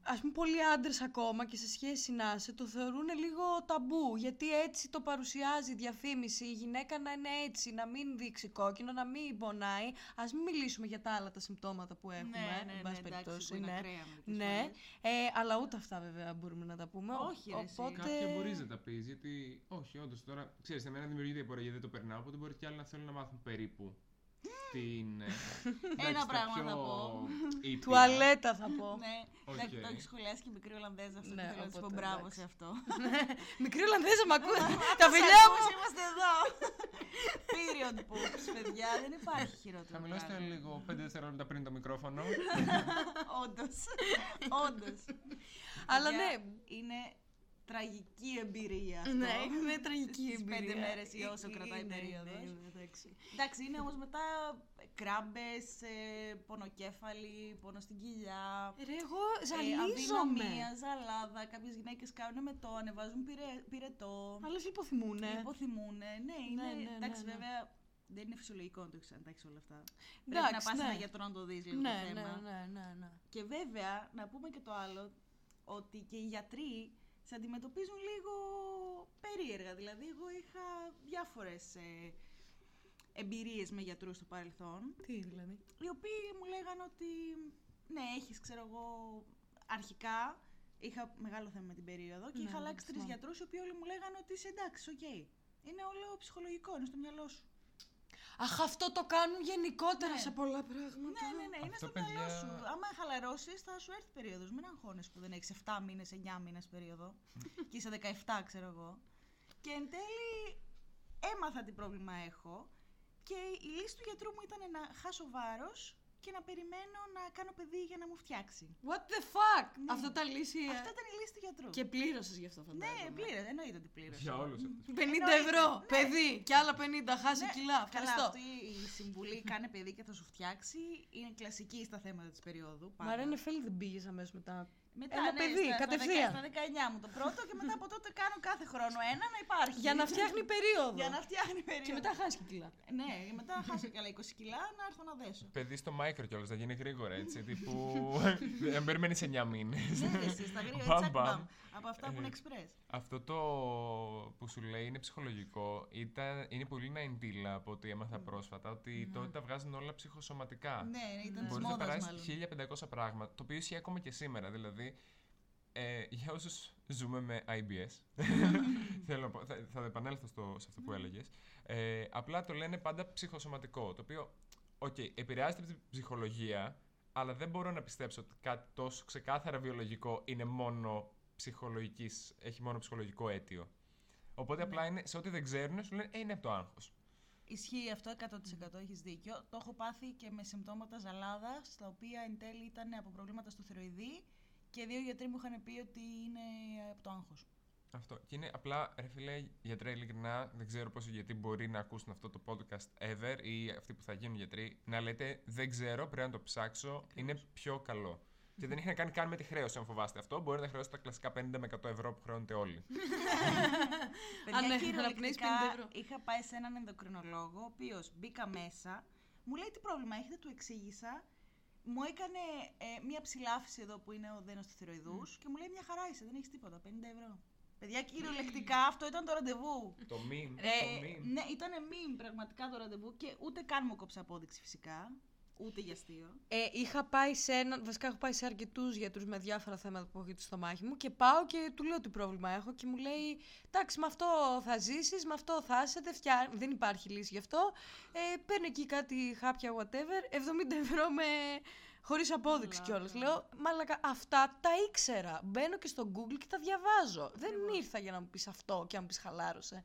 ας πούμε, πολλοί άντρες ακόμα και σε σχέση να είσαι, το θεωρούν λίγο ταμπού. Γιατί έτσι το παρουσιάζει η διαφήμιση, η γυναίκα να είναι έτσι, να μην δείξει κόκκινο, να μην πονάει. Ας μην μιλήσουμε για τα άλλα τα συμπτώματα που έχουμε, ναι, ναι, εν ναι, πάση εντάξει, περιπτώσει, που είναι ναι. ακραία μερικές Ναι, φορές. ε, αλλά ούτε αυτά βέβαια μπορούμε να τα πούμε. Ο- Όχι, ρε, εσύ. Οπότε... Κάποια μπορείς να τα πεις, γιατί. Όχι, όντως τώρα. ξέρεις, εμένα δημιουργείται η απορία γιατί δεν το περνάω, οπότε μπορεί και άλλοι να θέλουν να μάθουν περίπου. Την. ε, εντάξει, τα πράγμα πιο θα πω. ήπια. Τουαλέτα θα πω. Ναι, Οκ. εντάξει, το έχεις σχολιάσει και η μικρή Ολλανδέζα αυτό. Ναι, και θέλω να της πω οπότε, μπράβο εντάξει. σε αυτό. Μικρή Ολλανδέζα, μ' ακούτε. τα φιλιά μου. Πώς είμαστε εδώ. Period poops, παιδιά. Δεν υπάρχει χειρότερο. Χαμηλώστε πράγμα. λίγο 5 δευτερόλεπτα πριν το μικρόφωνο. Όντως. Όντως. Αλλά Παιδιά, ναι. Είναι τραγική εμπειρία αυτό. Ναι, είναι τραγική Στις εμπειρία. πέντε μέρες ή όσο Ε, κρατάει η είναι, περίοδος. είναι, είναι, εντάξει. Εντάξει, είναι όμως μετά κράμπες, ε, πονοκέφαλη, πόνο στην κοιλιά. Ρε, εγώ ε, ζαλίζομαι. αδυναμία, ζαλάδα. Κάποιες γυναίκες κάνουν μετό, ανεβάζουν πυρε, πυρετό. Άλλες λιποθυμούνε. Υποθυμούνε. Ναι, είναι. Ναι, ναι, εντάξει, ναι, ναι. βέβαια δεν είναι φυσιολογικό να το έχεις αν τα έχεις όλα αυτά. Πρέπει Εντάξει, να πας σε ναι. ένα γιατρό να το δεις λίγο Ναι, το ναι, θέμα. ναι, ναι, ναι. Και βέβαια, να πούμε και το άλλο, ότι και οι γιατροί σε αντιμετωπίζουν λίγο περίεργα. Δηλαδή, εγώ είχα διάφορες ε, εμπειρίες με γιατρούς στο παρελθόν, Τι δηλαδή; οι οποίοι μου λέγανε ότι, ναι, έχεις, ξέρω εγώ, αρχικά είχα μεγάλο θέμα με την περίοδο και Ναι, είχα ναι, αλλάξει τρεις θυμάμαι. γιατρούς, οι οποίοι όλοι μου λέγανε ότι είσαι εντάξει, οκ. Είναι όλο ψυχολογικό, είναι στο μυαλό σου. Αχ, αυτό το κάνουν γενικότερα Ναι. σε πολλά πράγματα. Ναι, ναι, ναι, είναι Αυτό, στο μυαλό παιδιά- σου. Άμα χαλαρώσεις, θα σου έρθει περίοδος. Μην αγχώνεσαι που δεν έχεις 7 μήνες, 9 μήνες περίοδο. και είσαι 17, ξέρω εγώ. Και εν τέλει έμαθα τι πρόβλημα έχω. Και η λύση του γιατρού μου ήταν να χάσω βάρος και να περιμένω να κάνω παιδί για να μου φτιάξει. What the fuck! Ναι. Αυτό τα λύσει. ε; Αυτή ήταν η λύση του γιατρού. Και πλήρωσες γι' αυτό, φαντάζομαι. Ναι, πλήρε. Εννοείται ότι πλήρωσε. Για όλους αυτούς. 50 Εννοείται, ευρώ, ναι. παιδί, και άλλα 50, χάσει Ναι, κιλά. Καλά, Ευχαριστώ. αυτή η συμβουλή κάνε παιδί και θα σου φτιάξει είναι κλασική στα θέματα της περίοδου. πάντα. Μα ρε Νεφέλη δεν πήγες αμέσως μετά. Μετά, Ένα ναι, παιδί, στα, κατευθείαν. Στα 19 μου το πρώτο και μετά από τότε κάνω κάθε χρόνο ένα να υπάρχει. Για να φτιάχνει περίοδο. Για να φτιάχνει περίοδο. Και μετά χάσει και κιλά. Ναι, και μετά χάσω και άλλα 20 κιλά να έρθω να δέσω. Παιδί στο micro κιόλας, θα γίνει γρήγορα έτσι. τύπου. Δεν περιμένεις 9 μήνες. Ναι, εσύ στα γρήγορα, Μπαμ, τσακ μπαμ. μπαμ. Από αυτά που είναι Ε, express. Αυτό το που σου λέει είναι ψυχολογικό. Ήταν, είναι πολύ 90 από ό,τι έμαθα πρόσφατα. Ότι τότε τα βγάζουν όλα ψυχοσωματικά. Ναι, ήταν της Μπορείς να μόδας περάσεις μάλλον. 1500 πράγματα. Το οποίο ισχύει ακόμα και σήμερα. Δηλαδή, ε, για όσους ζούμε με IBS, θέλω να πω, θα, θα επανέλθω στο, σε αυτό που έλεγες. Ε, απλά το λένε πάντα ψυχοσωματικό. Το οποίο, οκ, επηρεάζεται από την ψυχολογία, αλλά δεν μπορώ να πιστέψω ότι κάτι τόσο ξεκάθαρα βιολογικό είναι μόνο ψυχολογικής, έχει μόνο ψυχολογικό αίτιο. Οπότε απλά είναι, σε ό,τι δεν ξέρουν, σου λένε ε, είναι από το άγχος. Ισχύει αυτό 100% έχεις δίκιο. Το έχω πάθει και με συμπτώματα ζαλάδας, στα οποία εν τέλει ήταν από προβλήματα στο θυρεοειδή και δύο γιατροί μου είχαν πει ότι είναι από το άγχος. Αυτό. Και είναι απλά, ρε φίλε, γιατρέ, ειλικρινά, δεν ξέρω πόσο γιατί μπορεί να ακούσουν αυτό το podcast ever ή αυτοί που θα γίνουν γιατροί, να λέτε δεν ξέρω, πρέπει να το ψάξω, είναι πιο καλό. Και δεν έχει να κάνει καν με τη χρέωση, αν φοβάστε αυτό. Μπορεί να χρεώσετε τα κλασικά 50 με 100 ευρώ που χρεώνετε όλοι. Παιδιά, ναι, κυριολεκτικά αναπνέεις 50 ευρώ. είχα πάει σε έναν ενδοκρινολόγο, ο οποίος μπήκα μέσα, μου λέει τι πρόβλημα έχετε, του εξήγησα. Μου έκανε ε, μία ψηλάφιση εδώ που είναι ο δένος του θηροειδού και μου λέει μια χαρά είσαι, δεν έχεις τίποτα, 50 ευρώ. Παιδιά, κυριολεκτικά αυτό ήταν το ραντεβού. το meme. Ε, ναι, ήταν meme πραγματικά το ραντεβού και ούτε καν μου κόψε απόδειξη φυσικά. Ούτε για αστείο. Ε, είχα πάει σε έναν, βασικά έχω πάει σε αρκετούς γιατρούς με διάφορα θέματα που έχω για το στομάχι μου και πάω και του λέω τι πρόβλημα έχω και μου λέει Εντάξει, με αυτό θα ζήσεις, με αυτό θα είσαι, δεν, φτιά... δεν υπάρχει λύση γι' αυτό. Ε, παίρνει εκεί κάτι χάπια, whatever, 70 ευρώ με. Χωρίς απόδειξη Μαλάκα. κιόλας. Λέω, Μαλάκα, αυτά τα ήξερα. Μπαίνω και στο Google και τα διαβάζω. Δεν ήρθα για να μου πεις αυτό και να μου πεις χαλάρωσε.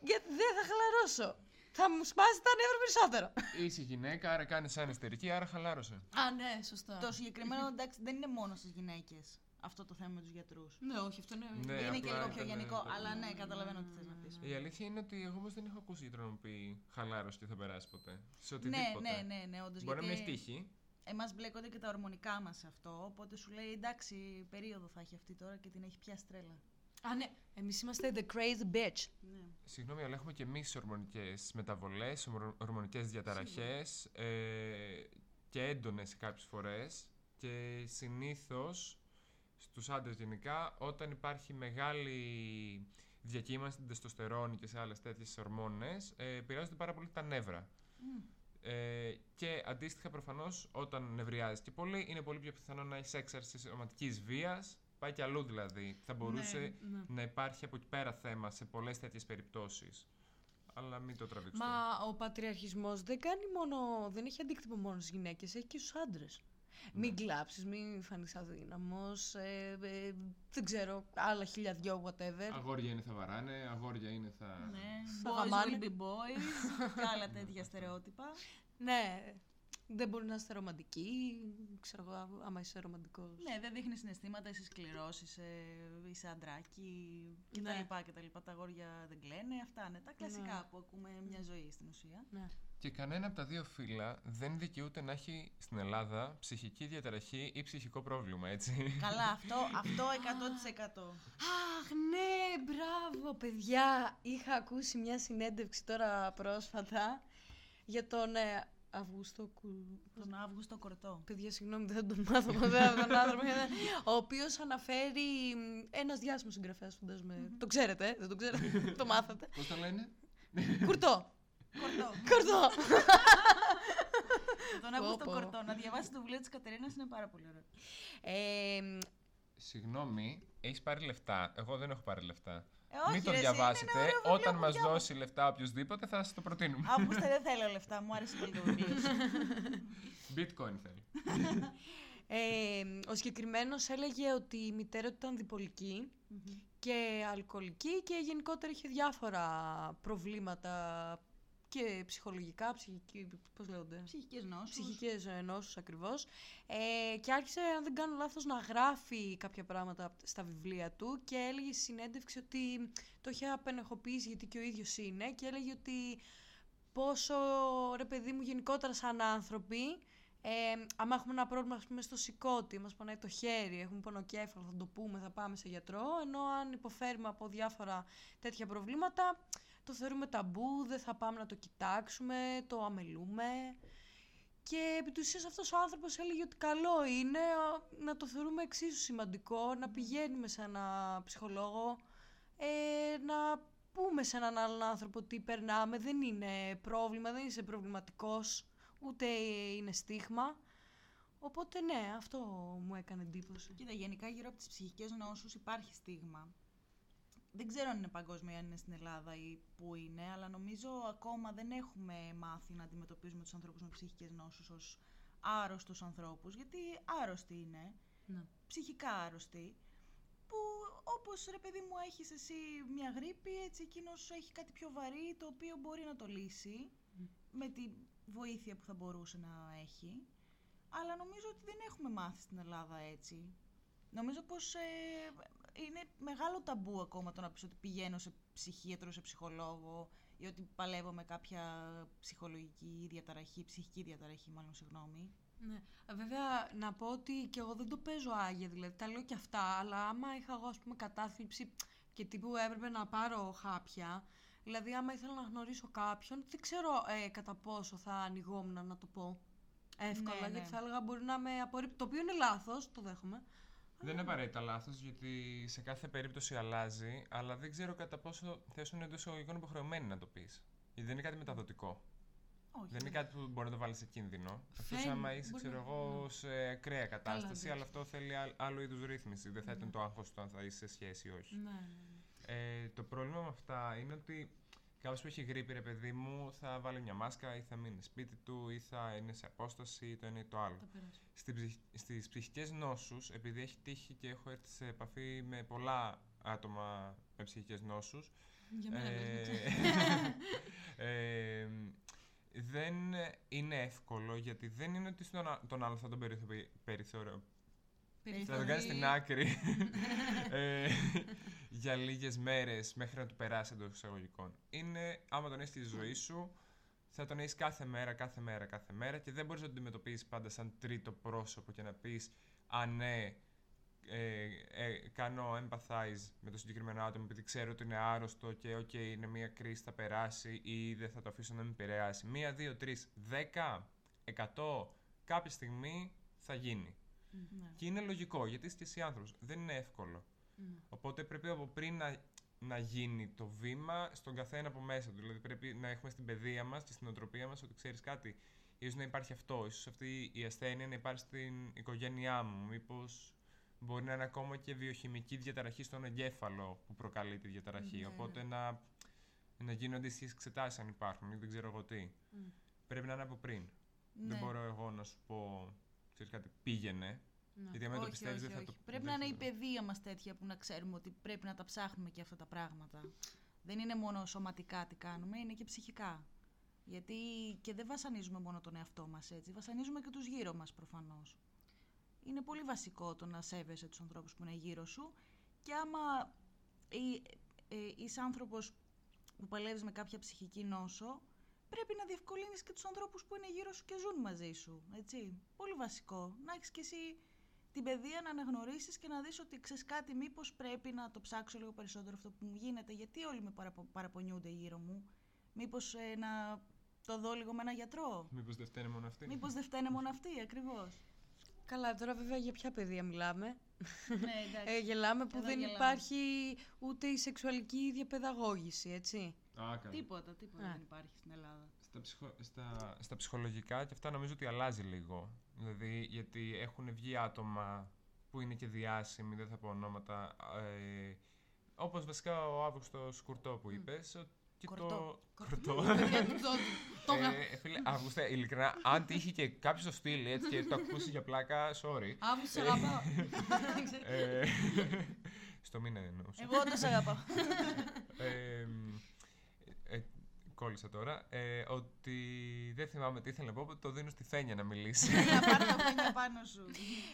Γιατί δεν θα χαλαρώσω. Θα μου σπάσει τα νεύρα περισσότερο. Είσαι γυναίκα, άρα κάνεις σαν ιστερική, άρα χαλάρωσε. Α, ναι, σωστά. Το συγκεκριμένο εντάξει δεν είναι μόνο στις γυναίκες αυτό το θέμα με τους γιατρούς. Ναι, όχι, αυτό είναι. Ναι, είναι και απλά λίγο πιο ήταν γενικό, το- αλλά ναι, καταλαβαίνω τι θες να πεις. Η αλήθεια είναι ότι εγώ όμως δεν έχω ακούσει γιατρό να μου πει χαλάρωσε και θα περάσει ποτέ. Σε Ναι, οτιδήποτε. ναι, ναι, ναι, όντως. Μπορεί να μην έχει τύχει. Εμάς μπλέκονται και τα ορμονικά μας αυτό. Οπότε σου λέει εντάξει, περίοδο θα έχει αυτή τώρα και την έχει πιάσει τρέλα. Α, ναι. Εμείς είμαστε the crazy bitch. Ναι. Συγγνώμη, αλλά έχουμε και εμείς ορμονικές μεταβολές, ορμονικές διαταραχές ε, και έντονες κάποιες φορές. Και συνήθως στους άντρες γενικά, όταν υπάρχει μεγάλη διακύμανση στην τεστοστερόνη και σε άλλες τέτοιες ορμόνες, ε, επηρεάζονται πάρα πολύ τα νεύρα. Ε, και αντίστοιχα, προφανώς, όταν νευριάζεις και πολύ, είναι πολύ πιο πιθανό να έχεις έξαρση σωματικής βίας. Πάει και αλλού δηλαδή. Θα μπορούσε ναι. να υπάρχει από εκεί πέρα θέμα σε πολλές τέτοιες περιπτώσεις. Αλλά μην το τραβήξουμε. Μα ο πατριαρχισμός δεν κάνει μόνο, δεν έχει αντίκτυπο μόνο στις γυναίκες, έχει και στους άντρες. Μην κλάψεις, μην φανείς αδύναμος, ε, ε, δεν ξέρω, άλλα χίλια δυο, whatever. Αγόρια είναι θα βαράνε, αγόρια είναι θα. Ναι, Θα boys γαμάνε. will be boys και άλλα τέτοια στερεότυπα. Ναι, δεν μπορεί να είστε ρομαντικοί, ξέρω εγώ, άμα είσαι ρομαντικός. Ναι, δεν δείχνει συναισθήματα, είσαι σκληρός, είσαι, είσαι αντράκι κτλ. Ναι. Τα, τα, λοιπά. τα αγόρια δεν κλαίνε. Αυτά είναι τα κλασικά Ναι. που ακούμε μια ζωή στην ουσία. Ναι. Και κανένα από τα δύο φύλλα δεν δικαιούται να έχει στην Ελλάδα ψυχική διαταραχή ή ψυχικό πρόβλημα, έτσι. Καλά, αυτό, αυτό 100%. Αχ, ναι, μπράβο, παιδιά. Είχα ακούσει μια συνέντευξη τώρα πρόσφατα για τον ε, Αυγούστο Κου... Τον Αύγουστο Κορτό. Παιδιά, συγγνώμη, δεν τον μάθω ποτέ αυτόν τον άνθρωπο. ο οποίος αναφέρει ένας διάσημος συγγραφέας, φαντάζομαι. Το ξέρετε, ε, δεν το ξέρετε. το μάθατε. Πώς το λένε, Κουρτό. Κορτό. Κουρτό. τον Αύγουστο πω. Κορτό. Να διαβάσει το βιβλίο της Κατερίνας είναι πάρα πολύ ωραίο. Ε, Συγγνώμη, έχεις πάρει λεφτά; Εγώ δεν έχω πάρει λεφτά. Ε, όχι, Μην το ρε, εσύ, είναι διαβάσετε. ένα ωραίο βιβλίο Όταν που μας διάβασα. δώσει λεφτά οποιοδήποτε θα σας το προτείνουμε. Αύγουστε δεν θέλω λεφτά, μου άρεσε πολύ το βιβλίο σου. Bitcoin θέλει. ε, ο συγκεκριμένος έλεγε ότι η μητέρα του ήταν διπολική και αλκοολική και γενικότερα είχε διάφορα προβλήματα και ψυχολογικά, ψυχική, πώς λέγονται, Ψυχικές νόσους. ψυχικές ε, νόσους ακριβώς. Ε, και άρχισε, αν δεν κάνω λάθος, να γράφει κάποια πράγματα στα βιβλία του και έλεγε στη συνέντευξη ότι το είχε απενεχοποιήσει γιατί και ο ίδιος είναι και έλεγε ότι πόσο, ρε παιδί μου, γενικότερα σαν άνθρωποι, ε, άμα έχουμε ένα πρόβλημα ας πούμε, στο σηκώτη, μας πονάει το χέρι, έχουμε πονοκέφαλο, θα το πούμε, θα πάμε σε γιατρό, ενώ αν υποφέρουμε από διάφορα τέτοια προβλήματα, το θεωρούμε ταμπού, δεν θα πάμε να το κοιτάξουμε, το αμελούμε. Και επί του ουσίας αυτός ο άνθρωπος έλεγε ότι καλό είναι α, να το θεωρούμε εξίσου σημαντικό, να πηγαίνουμε σε ένα ψυχολόγο, ε, να πούμε σε έναν άλλον άνθρωπο τι περνάμε, δεν είναι πρόβλημα, δεν είσαι προβληματικός, ούτε είναι στίγμα. Οπότε ναι, αυτό μου έκανε εντύπωση. Κοίτα, γενικά γύρω από τις ψυχικές νόσους υπάρχει στίγμα. Δεν ξέρω αν είναι παγκόσμιο ή αν είναι στην Ελλάδα ή πού είναι, αλλά νομίζω ακόμα δεν έχουμε μάθει να αντιμετωπίζουμε τους ανθρώπους με ψυχικές νόσους ως άρρωστους ανθρώπους, γιατί άρρωστοι είναι, Ναι. ψυχικά άρρωστοι, που όπως ρε παιδί μου έχεις εσύ μια γρήπη, έτσι εκείνος έχει κάτι πιο βαρύ το οποίο μπορεί να το λύσει με τη βοήθεια που θα μπορούσε να έχει. Αλλά νομίζω ότι δεν έχουμε μάθει στην Ελλάδα έτσι. Νομίζω πως ε, είναι μεγάλο ταμπού ακόμα το να πεις ότι πηγαίνω σε ψυχίατρο, σε ψυχολόγο ή ότι παλεύω με κάποια ψυχολογική διαταραχή, ψυχική διαταραχή μάλλον, συγγνώμη. Ναι. Βέβαια, να πω ότι και εγώ δεν το παίζω άγια, δηλαδή τα λέω και αυτά, αλλά άμα είχα εγώ, ας πούμε, κατάθλιψη και τύπου έπρεπε να πάρω χάπια, δηλαδή άμα ήθελα να γνωρίσω κάποιον, δεν ξέρω ε, κατά πόσο θα ανοιγόμουν να το πω εύκολα, Ναι, ναι. γιατί θα έλεγα μπορεί να με απορρίπτει, το οποίο είναι λάθος, το δέχομαι. Δεν είναι απαραίτητα λάθος, γιατί σε κάθε περίπτωση αλλάζει, αλλά δεν ξέρω κατά πόσο θα ήσουν εντός εισαγωγικών υποχρεωμένοι να το πεις. Γιατί δεν είναι κάτι μεταδοτικό. Όχι. Δεν είναι κάτι που μπορεί να το βάλεις σε κίνδυνο. Αυτός Φαίνει, άμα είσαι, μπορεί ξέρω να- εγώ, σε ακραία κατάσταση, εντάξει. αλλά αυτό θέλει άλλ- άλλο είδους ρύθμιση. Δεν θα ήταν το άγχος του αν θα είσαι σε σχέση ή όχι. Ναι, ναι, ναι. Ε, το πρόβλημα με αυτά είναι ότι κάποιος που έχει γρήπη, ρε παιδί μου, θα βάλει μια μάσκα ή θα μείνει σπίτι του ή θα είναι σε απόσταση ή το ένα ή το άλλο. Θα περάσει. Στην ψυχ... Στις ψυχικές νόσους, επειδή έχει τύχει και έχω έρθει σε επαφή με πολλά άτομα με ψυχικές νόσους, Για μένα ε, ε... ε, δεν είναι εύκολο γιατί δεν είναι ότι στον α- τον άλλο θα τον περιθω- περιθωριο... θα τον κάνει στην άκρη ε, για λίγες μέρες μέχρι να του περάσει εντός εισαγωγικών. Είναι, άμα τον έχεις στη ζωή σου, θα τον έχεις κάθε μέρα, κάθε μέρα, κάθε μέρα και δεν μπορείς να τον αντιμετωπίσεις πάντα σαν τρίτο πρόσωπο και να πεις «Α, ναι, ε, ε, κάνω empathize με το συγκεκριμένο άτομο επειδή ξέρω ότι είναι άρρωστο και οκ, είναι μια κρίση, θα περάσει ή δεν θα το αφήσω να με επηρεάσει. Μία, δύο, τρεις, δέκα, εκατό, κάποια στιγμή θα γίνει. Ναι. Και είναι λογικό, γιατί είσαι και εσύ άνθρωπος. Δεν είναι εύκολο. Οπότε πρέπει από πριν να, να γίνει το βήμα στον καθένα από μέσα του. Δηλαδή πρέπει να έχουμε στην παιδεία μας και στην οτροπία μας ότι ξέρεις κάτι. Ίσως να υπάρχει αυτό, ίσως αυτή η ασθένεια να υπάρχει στην οικογένειά μου. Μήπως μπορεί να είναι ακόμα και βιοχημική διαταραχή στον εγκέφαλο που προκαλεί τη διαταραχή. Ναι. Οπότε να, να γίνονται οι εξετάσεις αν υπάρχουν ή δεν ξέρω εγώ τι. Πρέπει να είναι από πριν. Δεν Ναι. μπορώ εγώ να σου πω, ξέρεις κάτι, πήγαινε. Ναι. Γιατί άμα το όχι, πιστεύεις όχι, δεν θα όχι. το Πρέπει δεν να είναι θα η το- παιδεία μας τέτοια που να ξέρουμε ότι πρέπει να τα ψάχνουμε και αυτά τα πράγματα. Δεν είναι μόνο σωματικά τι κάνουμε, είναι και ψυχικά. Γιατί και δεν βασανίζουμε μόνο τον εαυτό μας έτσι, βασανίζουμε και τους γύρω μας προφανώς. Είναι πολύ βασικό το να σέβεσαι τους ανθρώπους που είναι γύρω σου και άμα ή- ε, είσαι άνθρωπος που παλεύεις με κάποια ψυχική νόσο, πρέπει να διευκολύνεις και τους ανθρώπους που είναι γύρω σου και ζουν μαζί σου, έτσι. Πολύ βασικό. Να έχεις κι εσύ την παιδεία να αναγνωρίσεις και να δεις ότι ξέρεις κάτι μήπως πρέπει να το ψάξω λίγο περισσότερο αυτό που μου γίνεται, γιατί όλοι με παραπο- παραπονιούνται γύρω μου. Μήπως ε, να το δω λίγο με ένα γιατρό. Μήπως δεν φταίνε μόνο αυτή. Μήπως δεν φταίνε μόνο αυτοί, ακριβώς. Καλά, τώρα βέβαια για ποια παιδεία μιλάμε. ναι, εντάξει. Ε, γελάμε που Εδώ δεν γελάμε. υπάρχει ούτε η σεξουαλική διαπαιδαγώγηση, έτσι. Α, καλά. Τίποτα, τίποτα Α. δεν υπάρχει στην Ελλάδα. Στα, ψυχο... στα... στα ψυχολογικά και αυτά νομίζω ότι αλλάζει λίγο. Δηλαδή, γιατί έχουν βγει άτομα που είναι και διάσημοι, δεν θα πω ονόματα, ε, όπως βασικά ο Αύγουστος Κουρτό που είπες, ο- και Κορτό. το... Κορτό. Παιδιά, το- το- το είχα- ε, φίλε, Αύγουστε, ειλικρινά, αν τύχει και κάποιος το στείλει έτσι και το ακούσει για πλάκα, sorry. Αύγουστο, σε αγαπάω. ε, στο μήνα εννοούσα. Εγώ όντως σε αγαπάω. Ε, ε, κόλλησα τώρα. Ε, ότι δεν θυμάμαι τι ήθελα να πω, οπότε το δίνω στη Φένια να μιλήσει. Να πάρει τα φένια πάνω σου.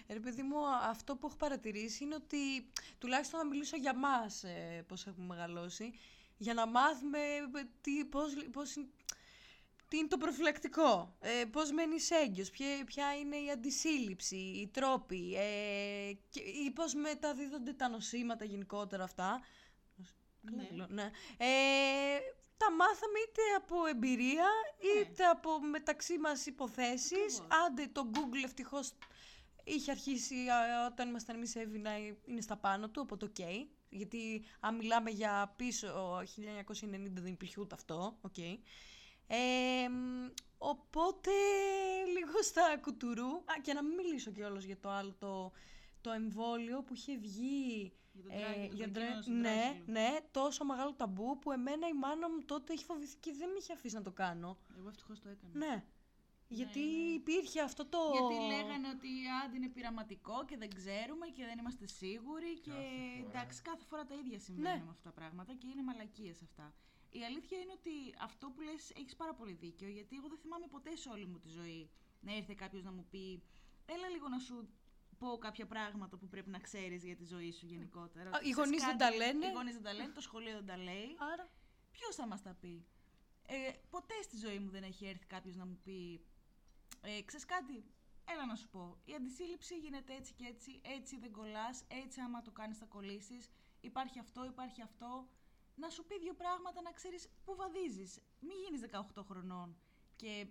Ε, Ρε παιδί μου, αυτό που έχω παρατηρήσει είναι ότι τουλάχιστον να μιλήσω για μας ε, πώς έχουμε μεγαλώσει, για να μάθουμε ε, τι, πώς, πώς, είναι- τι είναι το προφυλακτικό, ε, πώς μένεις έγκυος, ποια, ποια είναι η αντισύλληψη, οι τρόποι, ε, και, ή πώς μεταδίδονται τα νοσήματα γενικότερα αυτά. Καλά Ναι. λέω, ναι. Ε, τα μάθαμε είτε από εμπειρία, είτε από μεταξύ μας υποθέσεις. Ακριβώς. Άντε το Google ευτυχώς είχε αρχίσει α, όταν ήμασταν εμείς Εύη να είναι στα πάνω του, οπότε οκ. Γιατί αν μιλάμε για πίσω 1990 δεν υπήρχε ούτε αυτό, οκ. Ε, μ, οπότε λίγο στα κουτουρού, α, και να μην μιλήσω κιόλας για το άλλο το, το εμβόλιο που είχε βγει Για τον ε, τράγιλο, για το ντρε- εκείνο στον ναι, τράγιλο. ναι, τόσο μεγάλο ταμπού που εμένα η μάνα μου τότε έχει φοβηθεί και δεν με είχε αφήσει να το κάνω. Εγώ ευτυχώς το έκανα. Ναι. Γιατί ναι. υπήρχε αυτό το. Γιατί λέγανε ότι άντι είναι πειραματικό και δεν ξέρουμε και δεν είμαστε σίγουροι και Κάθε φορά. εντάξει κάθε φορά τα ίδια συμβαίνουν Ναι. με αυτά τα πράγματα και είναι μαλακίες αυτά. Η αλήθεια είναι ότι αυτό που λες έχεις πάρα πολύ δίκιο γιατί εγώ δεν θυμάμαι ποτέ σε όλη μου τη ζωή να ήρθε κάποιος να μου πει έλα λίγο να σου πω κάποια πράγματα που πρέπει να ξέρεις για τη ζωή σου γενικότερα. Α, οι Ξέρεις γονείς δεν κάτι, τα λένε; Οι γονείς δεν τα λένε, το σχολείο δεν τα λέει. Άρα. Ποιος θα μας τα πει; Ε, ποτέ στη ζωή μου δεν έχει έρθει κάποιος να μου πει. Ε, ξέρεις κάτι, έλα να σου πω. Η αντισύλληψη γίνεται έτσι και έτσι. Έτσι δεν κολλάς. Έτσι, άμα το κάνεις, θα κολλήσεις. Υπάρχει αυτό, υπάρχει αυτό. Να σου πει δύο πράγματα να ξέρεις πού βαδίζεις. Μην γίνεις 18 χρονών και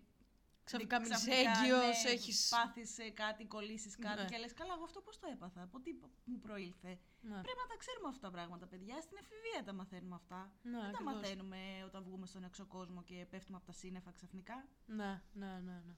Ξαφνικά Δι- μείνεις ξαφνικά, έγκυος, ναι, έχεις... Πάθεις ε, κάτι, κολλήσεις κάτι Ναι. και λες καλά εγώ αυτό πώς το έπαθα, από τι μου προήλθε. Ναι. Πρέπει να τα ξέρουμε αυτά τα πράγματα παιδιά, στην εφηβεία τα μαθαίνουμε αυτά. Ναι, Δεν τα ακριβώς. μαθαίνουμε όταν βγούμε στον έξω κόσμο και πέφτουμε από τα σύννεφα ξαφνικά. Ναι, ναι, ναι, ναι.